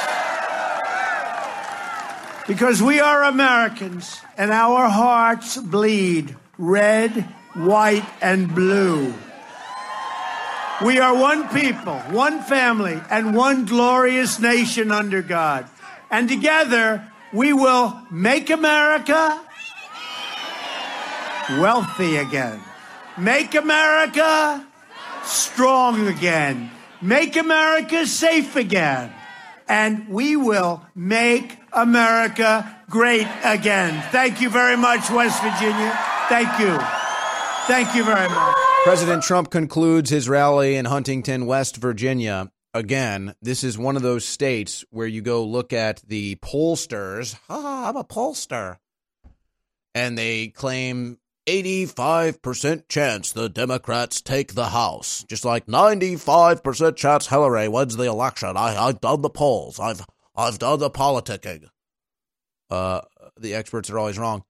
Speaker 20: Because we are Americans and our hearts bleed red, white, and blue. We are one people, one family, and one glorious nation under God. And together, we will make America wealthy again, make America strong again, make America safe again, and we will make America great again. Thank you very much, West Virginia. Thank you. Thank you very much.
Speaker 9: President Trump concludes his rally in Huntington, West Virginia. Again, this is one of those states where you go look at the pollsters. Ah, I'm a pollster. And they claim 85% chance the Democrats take the House. Just like 95% chance Hillary wins the election. I, I've done the polls. I've I've done the politicking. Uh, the experts are always wrong.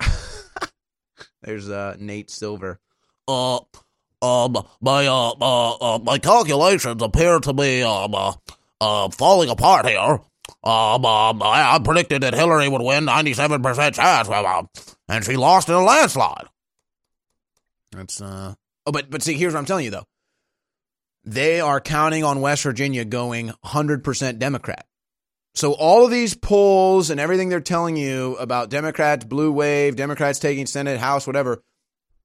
Speaker 9: There's uh, Nate Silver uh, um, my uh, uh, uh, my calculations appear to be um, uh, uh, falling apart here. Um, um, I, I predicted that Hillary would win 97% chance, uh, and she lost in a landslide. That's uh. Oh, but but see, here's what I'm telling you though. They are counting on West Virginia going 100% Democrat. So all of these polls and everything they're telling you about Democrats, blue wave, Democrats taking Senate, House, whatever,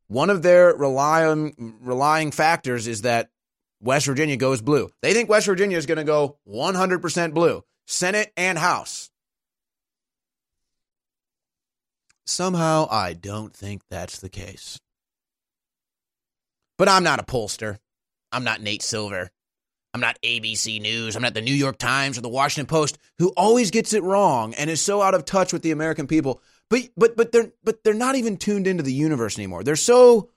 Speaker 9: one of their relying relying factors is that West Virginia goes blue. They think West Virginia is going to go 100% blue, Senate and House. Somehow, I don't think that's the case. But I'm not a pollster. I'm not Nate Silver. I'm not ABC News. I'm not the New York Times or the Washington Post, who always gets it wrong and is so out of touch with the American people. But but but they're but they're not even tuned into the universe anymore. They're so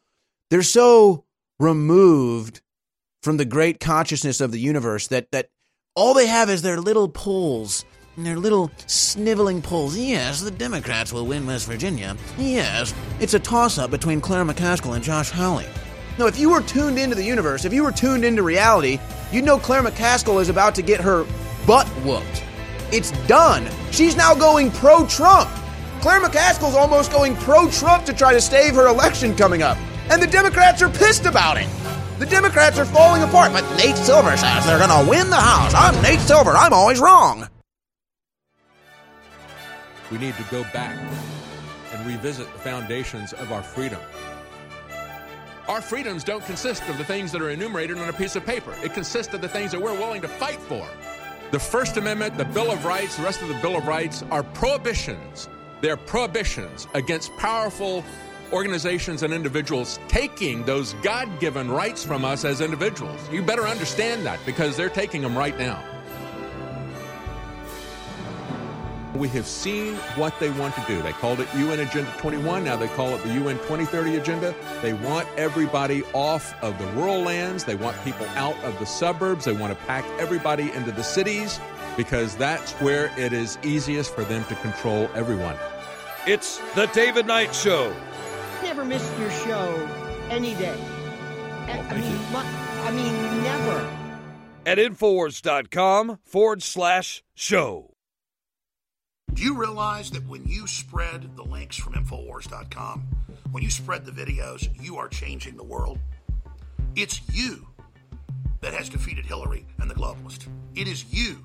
Speaker 9: they're so removed from the great consciousness of the universe that that all they have is their little polls and their little sniveling polls. Yes, the Democrats will win West Virginia. Yes, it's a toss up between Claire McCaskill and Josh Hawley. No, if you were tuned into the universe, if you were tuned into reality, you'd know Claire McCaskill is about to get her butt whooped. It's done. She's now going pro Trump. Claire McCaskill's almost going pro Trump to try to stave her election coming up. And the Democrats are pissed about it. The Democrats are falling apart, but Nate Silver says they're going to win the House. I'm Nate Silver. I'm always wrong.
Speaker 24: We need to go back and revisit the foundations of our freedom. Our freedoms don't consist of the things that are enumerated on a piece of paper. It consists of the things that we're willing to fight for. The First Amendment, the Bill of Rights, the rest of the Bill of Rights are prohibitions. They're prohibitions against powerful organizations and individuals taking those God given rights from us as individuals. You better understand that because they're taking them right now. We have seen what they want to do. They called it UN Agenda 21. Now they call it the UN 2030 Agenda. They want everybody off of the rural lands. They want people out of the suburbs. They want to pack everybody into the cities because that's where it is easiest for them to control everyone.
Speaker 25: It's the David Knight Show.
Speaker 26: Never miss your show any day. I, I mean, mu- I mean, never.
Speaker 25: At Infowars.com forward slash show.
Speaker 1: Do you realize that when you spread the links from Infowars.com, when you spread the videos, you are changing the world? It's you that has defeated Hillary and the globalists. It is you,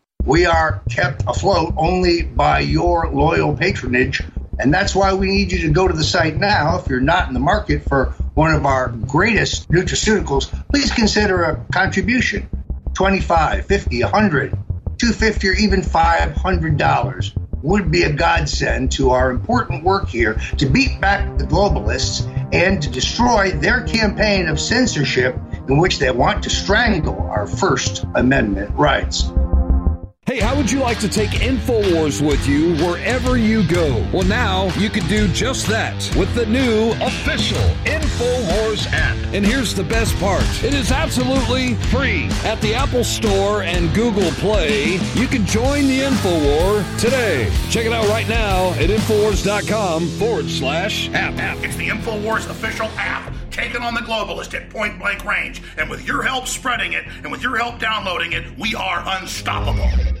Speaker 31: We are kept afloat only by your loyal patronage. And that's why we need you to go to the site now. If you're not in the market for one of our greatest nutraceuticals, please consider a contribution 25 50 100 250 or even $500 would be a godsend to our important work here to beat back the globalists and to destroy their campaign of censorship in which they want to strangle our First Amendment rights.
Speaker 25: Hey, how would you like to take InfoWars with you wherever you go? Well, now you can do just that with the new official InfoWars app. And here's the best part it is absolutely free. At the Apple Store and Google Play, you can join the InfoWar today. Check it out right now at InfoWars.com forward slash app.
Speaker 1: It's the InfoWars official app taken on the globalist at point blank range. And with your help spreading it and with your help downloading it, we are unstoppable.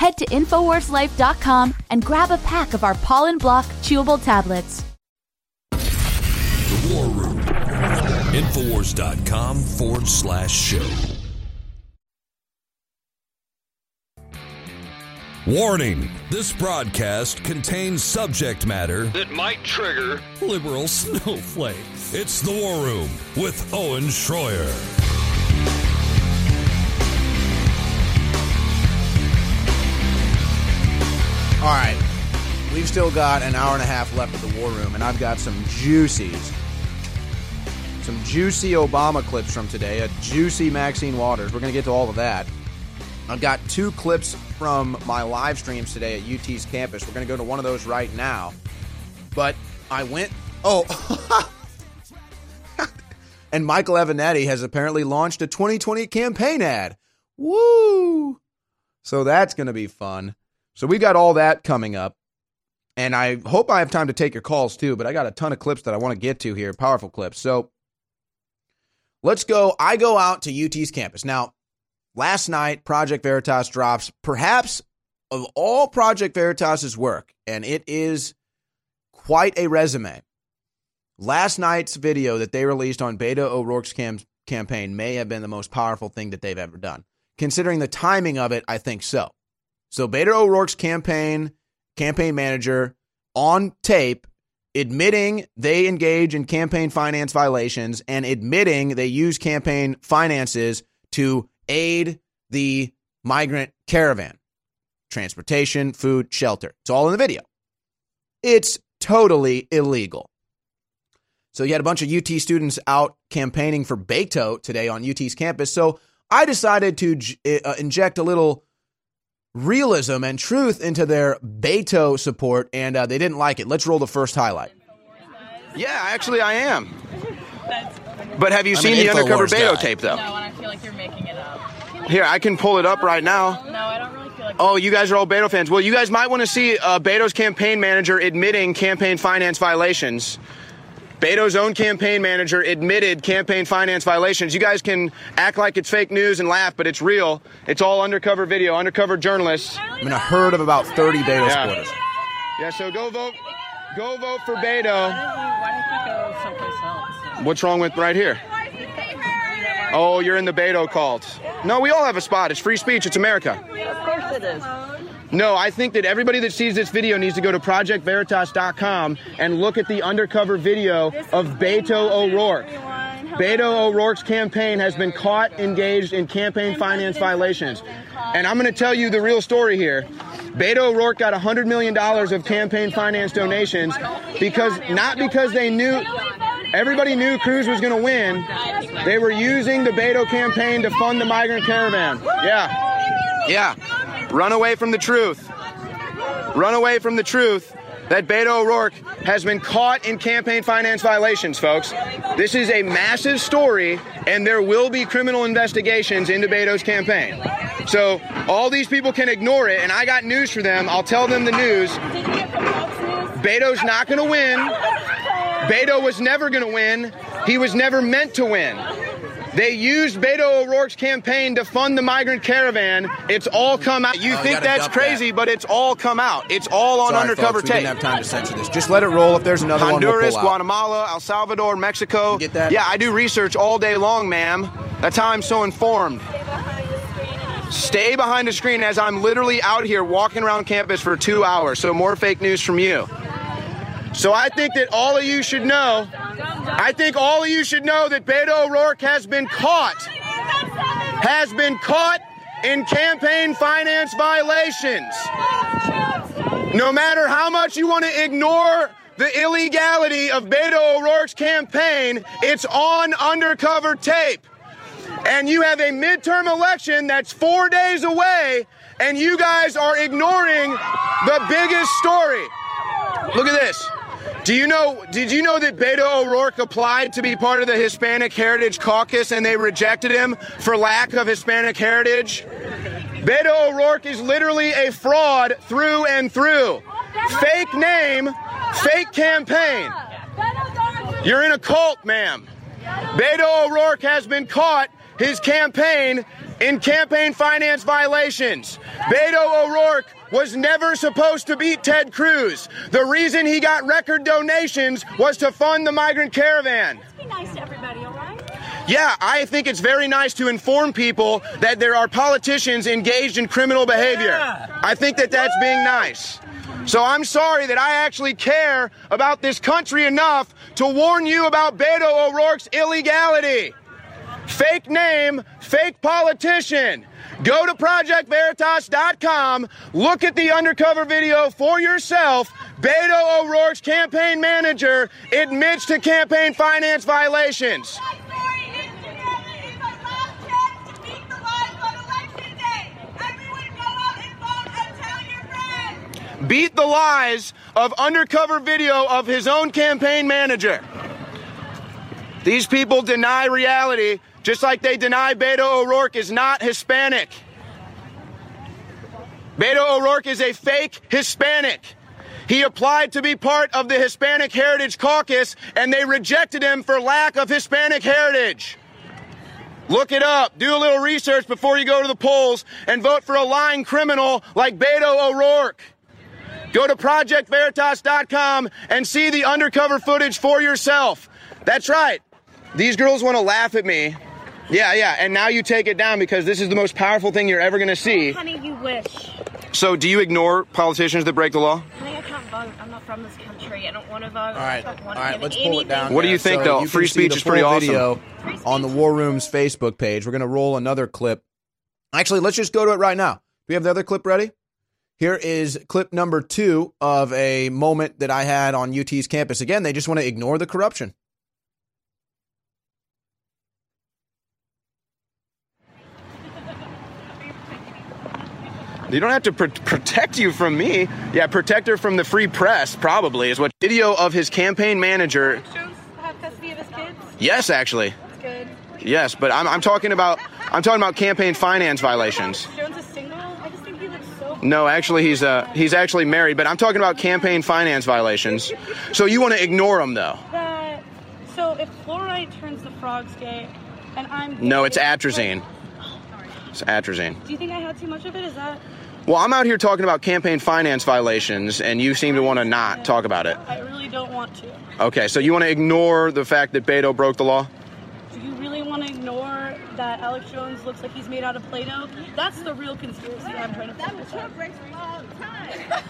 Speaker 22: Head to InfoWarsLife.com and grab a pack of our Pollen Block chewable tablets.
Speaker 3: The War Room. Infowars.com forward slash show. Warning this broadcast contains subject matter
Speaker 4: that might trigger
Speaker 3: liberal snowflakes. It's The War Room with Owen Schroyer.
Speaker 9: All right. We've still got an hour and a half left of the war room, and I've got some juicies. Some juicy Obama clips from today, a juicy Maxine Waters. We're going to get to all of that. I've got two clips from my live streams today at UT's campus. We're going to go to one of those right now. But I went. Oh. and Michael Avenatti has apparently launched a 2020 campaign ad. Woo! So that's going to be fun. So we've got all that coming up. And I hope I have time to take your calls too, but I got a ton of clips that I want to get to here, powerful clips. So let's go. I go out to UT's campus. Now, last night, Project Veritas drops perhaps of all Project Veritas's work, and it is quite a resume. Last night's video that they released on Beto O'Rourke's cam- campaign may have been the most powerful thing that they've ever done. Considering the timing of it, I think so. So Beto O'Rourke's campaign campaign manager on tape
Speaker 32: admitting they engage in campaign finance violations and admitting they use campaign finances to aid the migrant caravan transportation, food, shelter. It's all in the video. It's totally illegal. So you had a bunch of UT students out campaigning for Beto today on UT's campus. So I decided to uh, inject a little realism and truth into their Beto support, and uh, they didn't like it. Let's roll the first highlight.
Speaker 9: Yeah, actually, I am. But have you
Speaker 32: I'm
Speaker 9: seen the undercover
Speaker 32: Infowars
Speaker 9: Beto
Speaker 32: guy.
Speaker 9: tape, though?
Speaker 33: No, and I feel like you're making it up.
Speaker 9: Here, I can pull it up right now.
Speaker 33: No, I don't really feel like.
Speaker 9: Oh, you guys are all Beto fans. Well, you guys might want to see uh, Beto's campaign manager admitting campaign finance violations. Beto's own campaign manager admitted campaign finance violations. You guys can act like it's fake news and laugh, but it's real. It's all undercover video, undercover journalists.
Speaker 32: I'm in a herd of about 30 Beto
Speaker 9: Yeah.
Speaker 32: supporters.
Speaker 9: Yeah, so go vote. Go vote for Beto.
Speaker 33: Why don't go someplace else?
Speaker 9: What's wrong with right here? Oh, you're in the Beto cult. No, we all have a spot. It's free speech. It's America.
Speaker 33: Of course it is.
Speaker 9: No, I think that everybody that sees this video needs to go to projectveritas.com and look at the undercover video of Beto O'Rourke. Beto O'Rourke's campaign has been caught engaged in campaign finance violations. And I'm going to tell you the real story here. Beto O'Rourke got $100 million of campaign finance donations because not because they knew everybody knew Cruz was going to win. They were using the Beto campaign to fund the migrant caravan. Yeah. Yeah. Run away from the truth. Run away from the truth that Beto O'Rourke has been caught in campaign finance violations, folks. This is a massive story, and there will be criminal investigations into Beto's campaign. So all these people can ignore it, and I got news for them. I'll tell them the news. Beto's not going to win. Beto was never going to win. He was never meant to win. They used Beto O'Rourke's campaign to fund the migrant caravan. It's all come out. You
Speaker 32: Oh,
Speaker 9: think that's crazy, but it's all come out. It's all on
Speaker 32: Sorry,
Speaker 9: undercover
Speaker 32: folks, we didn't have time to censor this. Just let it roll. If there's another one,
Speaker 9: Honduras,
Speaker 32: we'll pull out.
Speaker 9: Guatemala, El Salvador, Mexico.
Speaker 32: get that?
Speaker 9: Yeah, I do research all day long, ma'am. That's how I'm so informed. Stay behind the screen as I'm literally out here walking around campus for two hours. So more fake news from you. So I think that all of you should know. I think all of you should know that Beto O'Rourke has been caught. Has been caught in campaign finance violations. No matter how much you want to ignore the illegality of Beto O'Rourke's campaign, it's on undercover tape. And you have a midterm election that's four days away, and you guys are ignoring the biggest story. Look at this. Do you know? Did you know that Beto O'Rourke applied to be part of the Hispanic Heritage Caucus and they rejected him for lack of Hispanic heritage? Beto O'Rourke is literally a fraud through and through. Fake name, fake campaign. You're in a cult, ma'am. Beto O'Rourke has been caught his campaign in campaign finance violations. Beto O'Rourke was never supposed to beat Ted Cruz. The reason he got record donations was to fund the migrant caravan.
Speaker 33: Be nice to everybody, all right?
Speaker 9: Yeah, I think it's very nice to inform people that there are politicians engaged in criminal behavior. I think that that's being nice. So I'm sorry that I actually care about this country enough to warn you about Beto O'Rourke's illegality. Fake name, fake politician. Go to projectveritas.com, look at the undercover video for yourself. Beto O'Rourke's campaign manager admits to campaign finance violations. beat the lies of undercover video of his own campaign manager. These people deny reality just like they deny Beto O'Rourke is not Hispanic. Beto O'Rourke is a fake Hispanic. He applied to be part of the Hispanic Heritage Caucus and they rejected him for lack of Hispanic heritage. Look it up. Do a little research before you go to the polls and vote for a lying criminal like Beto O'Rourke. Go to projectveritas.com and see the undercover footage for yourself. That's right. These girls want to laugh at me. Yeah, yeah, and now you take it down because this is the most powerful thing you're ever going to see.
Speaker 33: Oh, honey, you wish.
Speaker 9: So, do you ignore politicians that break the law?
Speaker 33: Honey, I can't vote. I'm not from this country. I don't want to vote.
Speaker 34: All right,
Speaker 33: I don't want to
Speaker 34: Let's
Speaker 33: anything.
Speaker 34: pull it down.
Speaker 9: What do you think,
Speaker 34: So
Speaker 9: though?
Speaker 34: you
Speaker 9: Free speech
Speaker 34: the
Speaker 9: is pretty
Speaker 34: full
Speaker 9: awesome.
Speaker 34: video on the War Room's Facebook page. We're going to roll another clip. Actually, let's just go to it right now. Do we have the other clip ready? Here is clip number two of a moment that I had on UT's campus. Again, they just want to ignore the corruption.
Speaker 9: You don't have to pr- protect you from me. Yeah, protect her from the free press, probably, is what video of his campaign manager.
Speaker 33: Jones have custody of his kids.
Speaker 9: Yes, actually.
Speaker 33: That's good.
Speaker 9: Yes, but I'm, I'm talking about I'm talking about campaign finance violations.
Speaker 33: Jones is single. I just think he looks so.
Speaker 9: No, actually, he's uh he's actually married, but I'm talking about campaign finance violations. So you want to ignore him, though?
Speaker 33: That. So if fluoride turns the frogs gay, and I'm.
Speaker 9: No,
Speaker 33: gay,
Speaker 9: it's atrazine. It's atrazine.
Speaker 33: Do you think I had too much of it? Is that?
Speaker 9: Well, I'm out here talking about campaign finance violations, and you seem to want to not talk about it.
Speaker 33: I really don't want to.
Speaker 9: Okay, so you want to ignore the fact that Beto broke the law?
Speaker 33: Do you really want to ignore that Alex Jones looks like he's made out of Play-Doh? That's the real conspiracy I'm trying to
Speaker 35: That
Speaker 33: focus
Speaker 35: mature
Speaker 33: on.
Speaker 35: breaks all the time.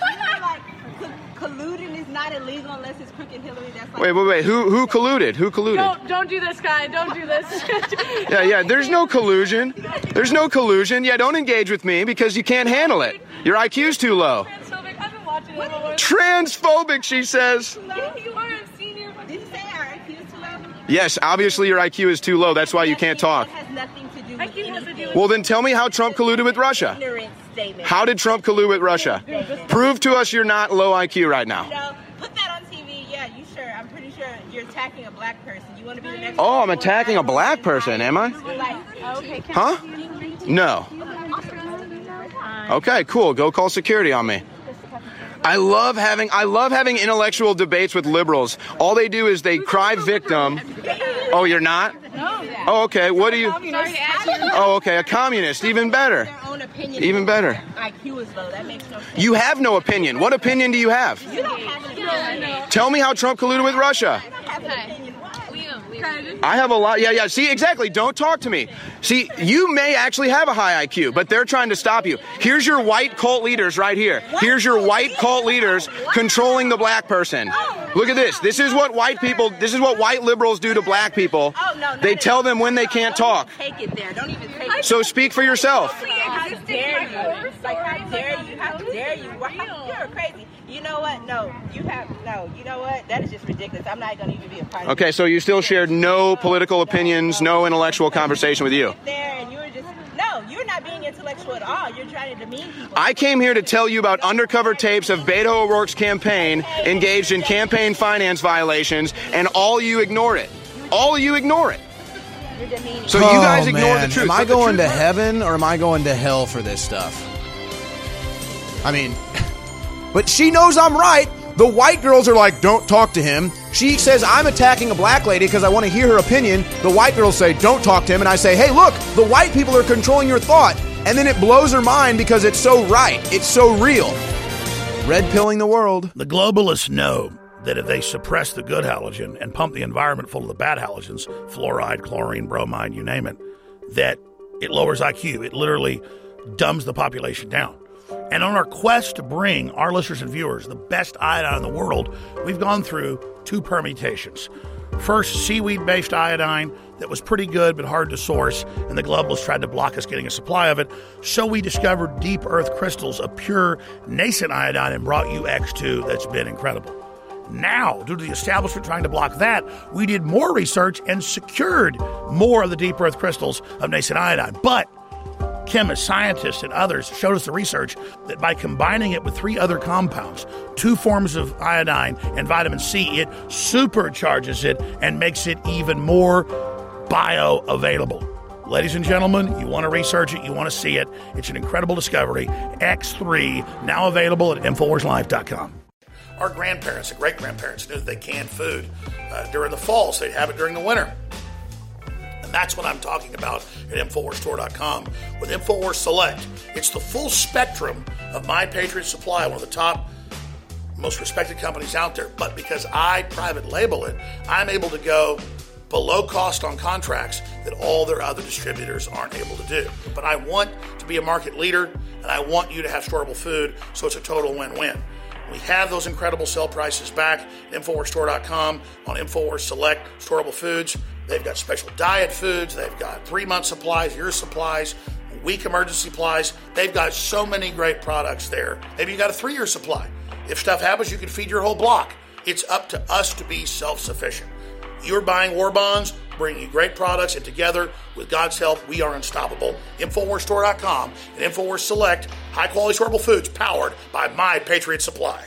Speaker 35: you know, like co- colluding is not illegal unless it's crooked Hillary. That's like
Speaker 9: Wait, wait, wait. Who who colluded? Who colluded?
Speaker 33: Don't don't do this, guy. Don't do this.
Speaker 9: Yeah, yeah. There's no collusion. There's no collusion. Yeah, don't engage with me because you can't handle it. Your IQ's too low.
Speaker 33: Transphobic. I've been watching it.
Speaker 9: Transphobic, she says.
Speaker 33: You are. I've.
Speaker 35: Did you say our IQ is too low?
Speaker 9: Yes, obviously your IQ is too low. That's why you can't talk.
Speaker 35: It has nothing to do with
Speaker 33: IQ has to do with
Speaker 9: Well, then tell me how Trump colluded with Russia.
Speaker 35: ignorant statement.
Speaker 9: How did Trump collude with Russia? Prove to us you're not low IQ right
Speaker 35: You
Speaker 9: now.
Speaker 35: know, put that on TV. Yeah, you sure? I'm pretty sure you're attacking a black person. You want to be the next?
Speaker 9: Oh, I'm attacking a black person, am I?
Speaker 35: Okay,
Speaker 9: Huh? No. Okay, cool. Go call security on me. I love having I love having intellectual debates with liberals. All they do is they cry victim. Oh, you're not? Oh, okay. What do you? Oh, okay. A communist. Even better.
Speaker 35: Their own opinion.
Speaker 9: Even better.
Speaker 35: IQ is low. That makes no sense.
Speaker 9: You have no opinion. What opinion do you have?
Speaker 35: You don't have an opinion.
Speaker 9: Tell me how Trump colluded with Russia. I have a lot. Yeah, yeah. See, exactly. Don't talk to me. See, you may actually have a high IQ, but they're trying to stop you. Here's your white cult leaders right here. Here's your white cult leaders controlling the black person. Look at this. This is what white people, this is what white liberals do to black people. Oh, they tell them when they can't talk.
Speaker 35: Take it there. Don't even take it.
Speaker 9: So speak for yourself.
Speaker 35: How dare you? Like, how dare you? How dare you? You're crazy. You know what? No, you have no. You know what? That is just ridiculous. I'm not going to even be a part of
Speaker 9: Okay, so you still shared no political opinions, no intellectual conversation with you.
Speaker 35: it. There, and you were just no. You're not being intellectual at all. You're trying to demean people.
Speaker 9: I came here to tell you about undercover tapes of Beto O'Rourke's campaign engaged in campaign finance violations, and all you ignore it. All you ignore it. So you guys
Speaker 34: Oh,
Speaker 9: ignore
Speaker 34: man.
Speaker 9: the truth.
Speaker 34: Am I
Speaker 9: But the
Speaker 34: going to
Speaker 9: truth-
Speaker 34: heaven or am I going to hell for this stuff? I mean, but she knows I'm right. The white girls are like, don't talk to him. She says I'm attacking a black lady because I want to hear her opinion. The white girls say, don't talk to him. And I say, hey, look, the white people are controlling your thought. And then it blows her mind because it's so right. It's so real. Red pilling the world.
Speaker 1: The globalists know that if they suppress the good halogen and pump the environment full of the bad halogens, fluoride, chlorine, bromide, you name it, that it lowers IQ. It literally dumbs the population down. And on our quest to bring our listeners and viewers the best iodine in the world, we've gone through two permutations. First, seaweed based iodine that was pretty good but hard to source, and the globalists tried to block us getting a supply of it. So we discovered deep earth crystals of pure nascent iodine and brought you X2 that's been incredible. Now, due to the establishment trying to block that, we did more research and secured more of the deep earth crystals of nascent iodine. But chemists, scientists, and others showed us the research that by combining it with three other compounds, two forms of iodine and vitamin C, it supercharges it and makes it even more bioavailable. Ladies and gentlemen, you want to research it, you want to see it. It's an incredible discovery. X3, now available at InfoWarsLife.com. Our grandparents and great grandparents knew that they canned food uh, during the fall, so they'd have it during the winter. That's what I'm talking about at InfoWarsStore.com with InfoWars Select. It's the full spectrum of My Patriot Supply, one of the top, most respected companies out there. But because I private label it, I'm able to go below cost on contracts that all their other distributors aren't able to do. But I want to be a market leader and I want you to have storable food, so it's a total win win. We have those incredible sale prices back at InfoWarsStore.com on InfoWars Select Storable Foods. They've got special diet foods. They've got three month supplies, year supplies, week emergency supplies. They've got so many great products there. Maybe you got a three year supply. If stuff happens, you can feed your whole block. It's up to us to be self sufficient. You're buying war bonds, bringing you great products, and together, with God's help, we are unstoppable. InfoWarsStore.com and InfoWars Select, high quality storable foods powered by My Patriot Supply.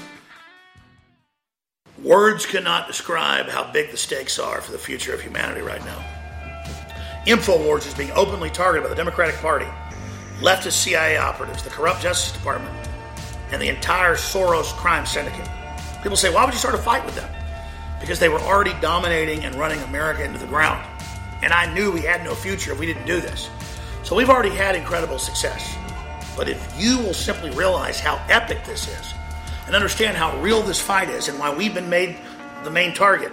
Speaker 1: Words cannot describe how big the stakes are for the future of humanity right now. InfoWars is being openly targeted by the Democratic Party, leftist CIA operatives, the corrupt Justice Department, and the entire Soros crime syndicate. People say, why would you start a fight with them? Because they were already dominating and running America into the ground. And I knew we had no future if we didn't do this. So we've already had incredible success. But if you will simply realize how epic this is, and understand how real this fight is and why we've been made the main target.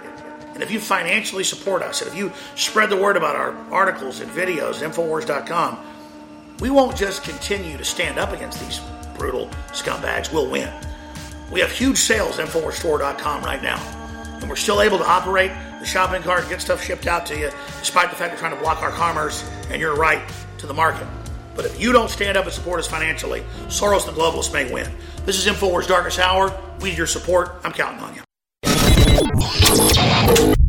Speaker 1: And if you financially support us, and if you spread the word about our articles and videos Infowars.com, we won't just continue to stand up against these brutal scumbags, we'll win. We have huge sales at InfoWarsStore.com right now. And we're still able to operate the shopping cart and get stuff shipped out to you, despite the fact they're trying to block our commerce and your right to the market. But if you don't stand up and support us financially, Soros and the globalists may win. This is InfoWars Darkest Hour. We need your support. I'm counting on you.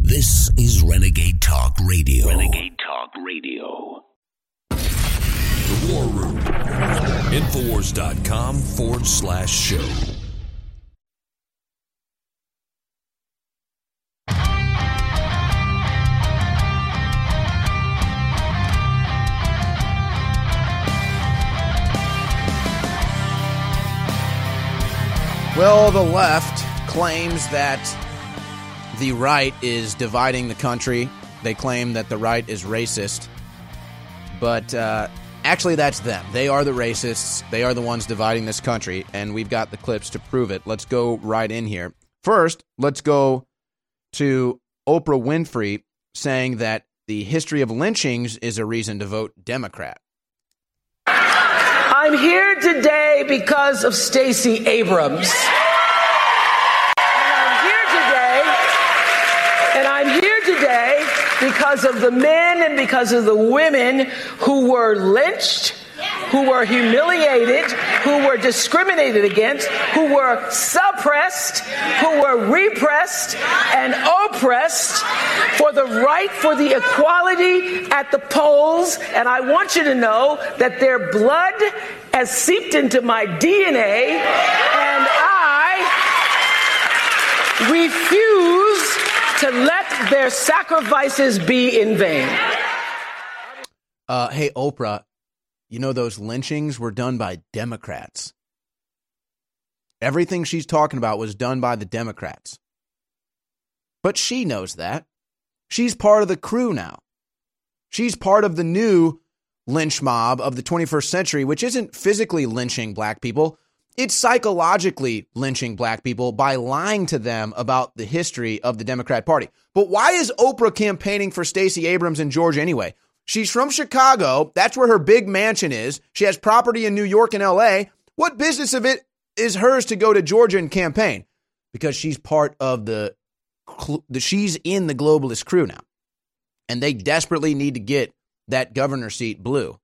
Speaker 2: This is Renegade Talk Radio. Renegade Talk Radio.
Speaker 3: The War Room. Infowars.com forward slash show.
Speaker 9: Well, the left claims that the right is dividing the country. They claim that the right is racist. But uh, actually, that's them. They are the racists. They are the ones dividing this country. And we've got the clips to prove it. Let's go right in here. First, let's go to Oprah Winfrey saying that the history of lynchings is a reason to vote Democrat.
Speaker 36: I'm here today because of Stacey Abrams. And I'm here today, and I'm here today because of the men and because of the women who were lynched, who were humiliated, who were discriminated against, who were suppressed, who were repressed and oppressed for the right for the equality at the polls. And I want you to know that their blood has seeped into my DNA, and I refuse to let their sacrifices be in vain.
Speaker 9: Uh, hey, Oprah, you know those lynchings were done by Democrats. Everything she's talking about was done by the Democrats. But she knows that. She's part of the crew now. She's part of the new lynch mob of the 21st century, which isn't physically lynching black people. It's psychologically lynching black people by lying to them about the history of the Democrat Party. But why is Oprah campaigning for Stacey Abrams in Georgia anyway? She's from Chicago. That's where her big mansion is. She has property in New York and LA. What business of it is hers to go to Georgia and campaign? Because she's part of the, she's in the globalist crew now. And they desperately need to get that governor seat blue.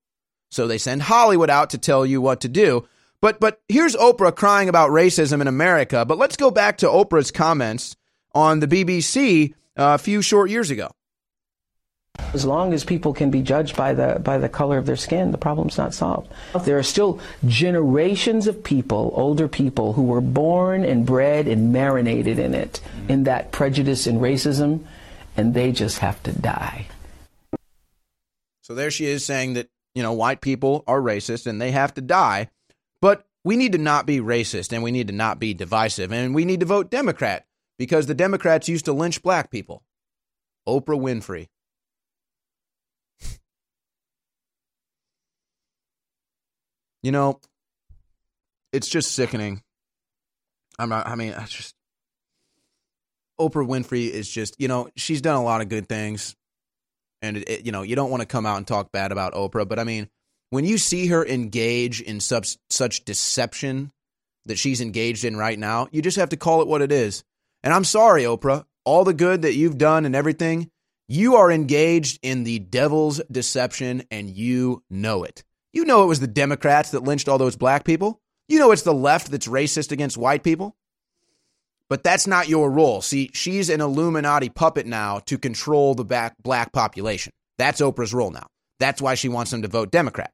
Speaker 9: So they send Hollywood out to tell you what to do. But but here's Oprah crying about racism in America. But let's go back to Oprah's comments on the BBC uh, a few short years ago.
Speaker 37: As long as people can be judged by the by the color of their skin, the problem's not solved. There are still generations of people, older people, who were born and bred and marinated in it, in that prejudice and racism, and they just have to die.
Speaker 9: So there she is saying that, you know, white people are racist and they have to die. But we need to not be racist and we need to not be divisive and we need to vote Democrat because the Democrats used to lynch black people. Oprah Winfrey. You know, it's just sickening. I'm not, I mean, I just, Oprah Winfrey is just, you know, she's done a lot of good things. And, it, it, you know, you don't want to come out and talk bad about Oprah, but I mean, when you see her engage in such, such deception that she's engaged in right now, you just have to call it what it is. And I'm sorry, Oprah, all the good that you've done and everything, you are engaged in the devil's deception and you know it. You know it was the Democrats that lynched all those black people. You know it's the left that's racist against white people. But that's not your role. See, she's an Illuminati puppet now to control the back black population. That's Oprah's role now. That's why she wants them to vote Democrat.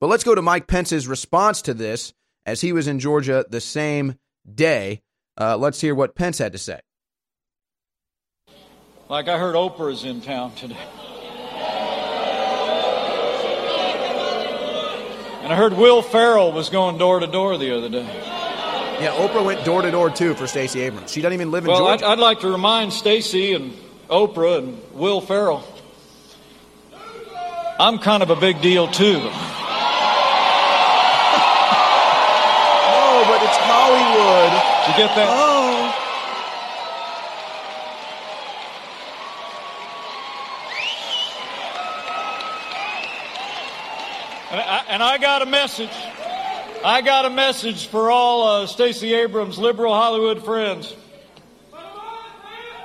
Speaker 9: But let's go to Mike Pence's response to this as he was in Georgia the same day. Uh, let's hear what Pence had to say.
Speaker 35: Like I heard Oprah's in town today. And I heard Will Ferrell was going door to door the other day.
Speaker 9: Yeah, Oprah went door to door too for Stacey Abrams. She doesn't even live in
Speaker 35: well,
Speaker 9: Georgia.
Speaker 35: I'd, I'd like to remind Stacey and Oprah and Will Ferrell. I'm kind of a big deal too.
Speaker 9: no, but it's Hollywood.
Speaker 35: Did you get that?
Speaker 9: Oh.
Speaker 35: And I, got a message. I got a message for all uh, Stacey Abrams liberal Hollywood friends.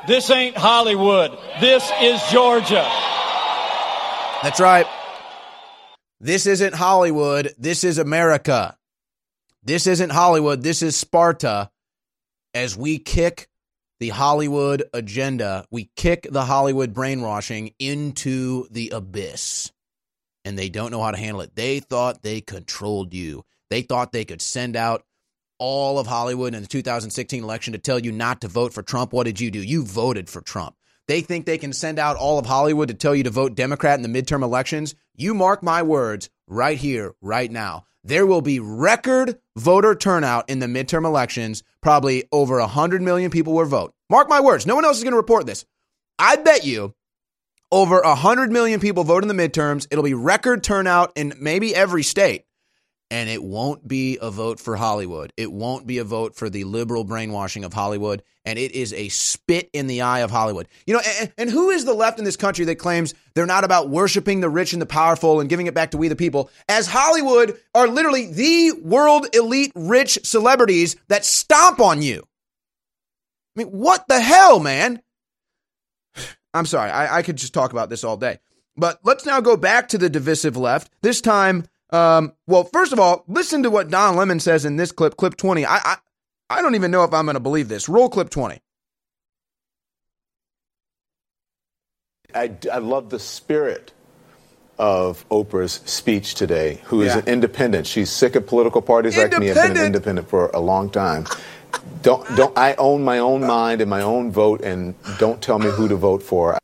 Speaker 35: This ain't Hollywood. This is Georgia.
Speaker 9: That's right. This isn't Hollywood. This is America. This isn't Hollywood. This is Sparta. As we kick the Hollywood agenda, we kick the Hollywood brainwashing into the abyss. And they don't know how to handle it. They thought they controlled you. They thought they could send out all of Hollywood in the 2016 election to tell you not to vote for Trump. What did you do? You voted for Trump. They think they can send out all of Hollywood to tell you to vote Democrat in the midterm elections. You mark my words right here, right now. There will be record voter turnout in the midterm elections. Probably over 100 million people will vote. Mark my words. No one else is going to report this. I bet you over 100 million people vote in the midterms. It'll be record turnout in maybe every state. And it won't be a vote for Hollywood. It won't be a vote for the liberal brainwashing of Hollywood. And it is a spit in the eye of Hollywood. You know, and, and, who is the left in this country that claims they're not about worshiping the rich and the powerful and giving it back to we the people? As Hollywood are literally the world elite rich celebrities that stomp on you. I mean, what the hell, man? I'm sorry. I, I could just talk about this all day. But let's now go back to the divisive left. This time, um, well, first of all, listen to what Don Lemon says in this clip, clip 20. I, I, I don't even know if I'm going to believe this. Roll clip 20.
Speaker 38: I, I love the spirit of Oprah's speech today, who is
Speaker 9: Yeah.
Speaker 38: an independent. She's sick of political parties like me. I've been an
Speaker 9: Independent.
Speaker 38: independent for a long time. Don't, don't, I own my own mind and my own vote, and don't tell me who to vote for.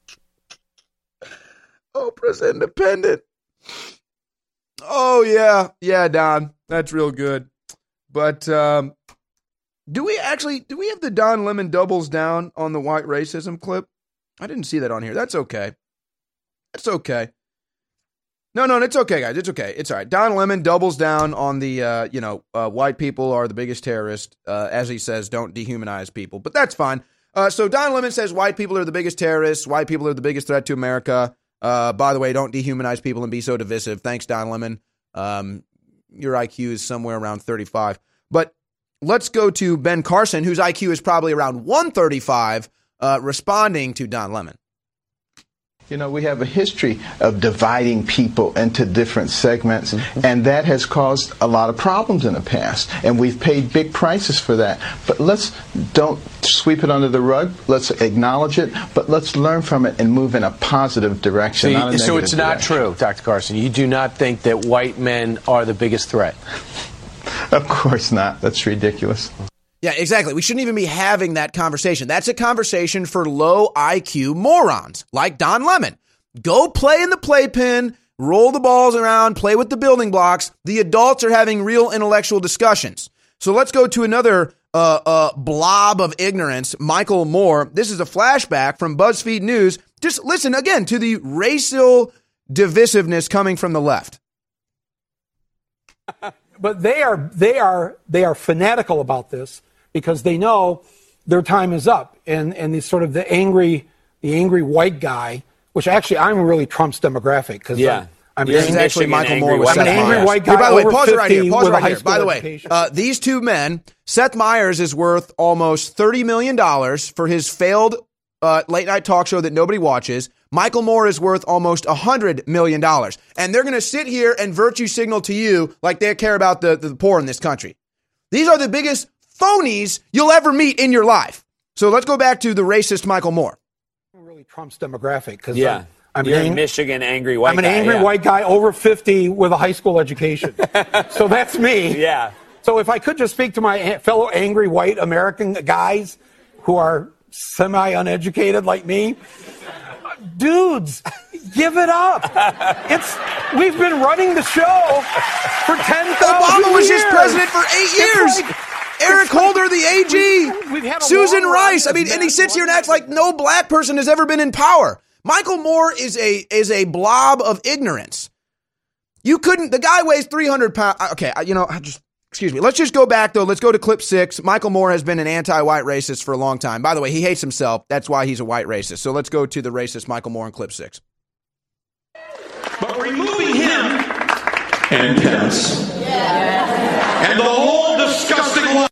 Speaker 9: Oprah's independent. Oh yeah, yeah, Don, that's real good. But um, do we actually do we have the Don Lemon doubles down on the white racism clip? I didn't see that on here. That's okay. That's okay. No, no, it's okay, guys. It's okay. It's all right. Don Lemon doubles down on the, uh, you know, uh, white people are the biggest terrorists. Uh, as he says, don't dehumanize people. But that's fine. Uh, so Don Lemon says white people are the biggest terrorists. White people are the biggest threat to America. Uh, by the way, don't dehumanize people and be so divisive. Thanks, Don Lemon. Um, your IQ is somewhere around 35. But let's go to Ben Carson, whose IQ is probably around 135, uh, responding to Don Lemon.
Speaker 38: You know, we have a history of dividing people into different segments,
Speaker 9: Mm-hmm.
Speaker 38: and that has caused a lot of problems in the past. And we've paid big prices for that. But let's don't sweep it under the rug. Let's acknowledge it, but let's learn from it and move in a positive
Speaker 39: So,
Speaker 38: direction.
Speaker 39: you-
Speaker 38: not a
Speaker 39: so it's not
Speaker 38: direction.
Speaker 39: true, Dr. Carson. You do not think that white men are the biggest threat.
Speaker 38: Of course not. That's ridiculous.
Speaker 9: Yeah, exactly. We shouldn't even be having that conversation. That's a conversation for low IQ morons like Don Lemon. Go play in the playpen, roll the balls around, play with the building blocks. The adults are having real intellectual discussions. So let's go to another uh, uh, blob of ignorance, Michael Moore. This is a flashback from BuzzFeed News. Just listen again to the racial divisiveness coming from the left.
Speaker 40: but they are they are they are fanatical about this because they know their time is up and and the sort of the angry the angry white guy which actually I'm really Trump's demographic because
Speaker 39: Yeah.
Speaker 40: I'm,
Speaker 9: This is actually Michael Moore with
Speaker 40: I'm
Speaker 9: Seth
Speaker 40: an angry
Speaker 9: Meyers.
Speaker 40: white guy
Speaker 9: Hey, by the way, pause it right here. Pause it right here. By the way, uh, these two men, Seth Meyers is worth almost thirty million dollars for his failed uh, late night talk show that nobody watches. Michael Moore is worth almost hundred million dollars, and they're going to sit here and virtue signal to you like they care about the, the poor in this country. These are the biggest phonies you'll ever meet in your life. So let's go back to the racist Michael Moore.
Speaker 40: really Trump's demographic because
Speaker 39: Yeah.
Speaker 40: I'm, I'm
Speaker 39: You're
Speaker 40: an
Speaker 39: a
Speaker 40: ang-
Speaker 39: Michigan angry white
Speaker 40: I'm an
Speaker 39: guy,
Speaker 40: angry
Speaker 39: yeah.
Speaker 40: white guy over 50 with a high school education. so that's me.
Speaker 39: Yeah.
Speaker 40: So if I could just speak to my fellow angry white American guys who are semi uneducated like me, dudes, give it up. It's we've been running the show for 10,000 years.
Speaker 9: Obama was just president for eight
Speaker 40: It's
Speaker 9: years.
Speaker 40: like-
Speaker 9: Eric
Speaker 40: like-
Speaker 9: Holder, the AG,
Speaker 40: We've- we've had a
Speaker 9: Susan Rice. I mean, and he sits here and acts like no black person has ever been in power. Michael Moore is a is a blob of ignorance. You couldn't. The guy weighs three hundred pounds. Okay, you know, I just excuse me. Let's just go back though. Let's go to clip six. Michael Moore has been an anti-white racist for a long time. By the way, he hates himself. That's why he's a white racist. So let's go to the racist Michael Moore in clip six.
Speaker 41: But removing him and Pence and the whole disgusting lot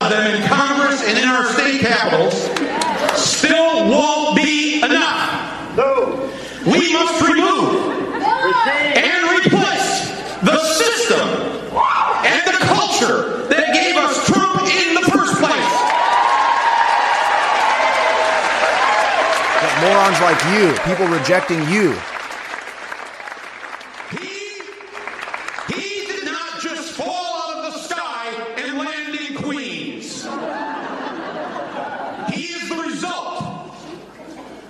Speaker 41: of them in Congress and in our state capitals still won't be enough. No. We must remove and replace the system and the culture that gave us Trump in the first place.
Speaker 9: Got morons like you, people rejecting you.
Speaker 41: He did not just fall out of the sky and land in Queens. He is the result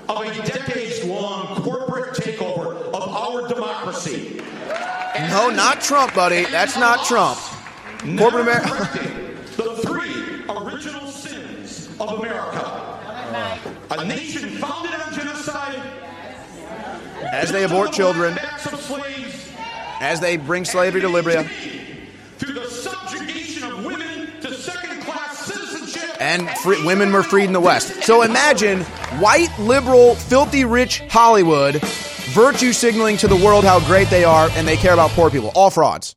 Speaker 41: of a decades long corporate takeover of our democracy.
Speaker 9: No, not Trump, buddy. That's not Trump. Corporate America.
Speaker 41: The three original sins of America. A nation founded on genocide,
Speaker 9: As they abort children, as they bring slavery to Libya,
Speaker 41: through the subjugation of women to second class citizenship.
Speaker 9: and free, women were freed in the West. So imagine white, liberal, filthy rich Hollywood virtue signaling to the world how great they are and they care about poor people. All frauds.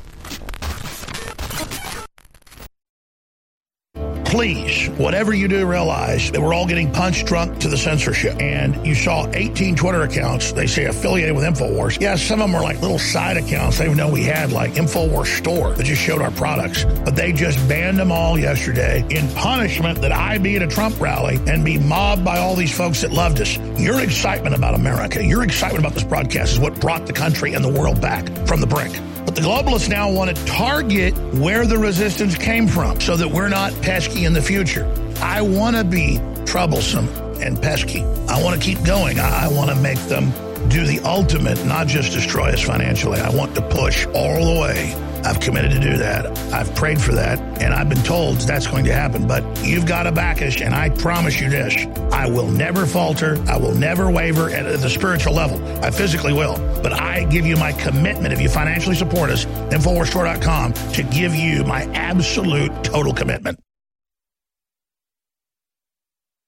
Speaker 1: please, whatever you do, realize that we're all getting punched drunk to the censorship. And you saw 18 Twitter accounts, they say affiliated with InfoWars. Yeah, some of them are like little side accounts they know we had, like InfoWars Store, that just showed our products. But they just banned them all yesterday in punishment that I be at a Trump rally and be mobbed by all these folks that loved us. Your excitement about America, your excitement about this broadcast is what brought the country and the world back from the brink. But the globalists now want to target where the resistance came from so that we're not pesky in the future. I want to be troublesome and pesky. I want to keep going. I, want to make them do the ultimate, not just destroy us financially. I want to push all the way. I've committed to do that. I've prayed for that, and I've been told that's going to happen. But you've got to back us, and I promise you this I will never falter. I will never waver at the spiritual level. I physically will. But I give you my commitment, if you financially support us, InfoWarsStore.com, to give you my absolute total commitment.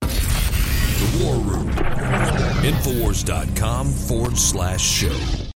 Speaker 3: The War Room. Infowars.com forward slash show.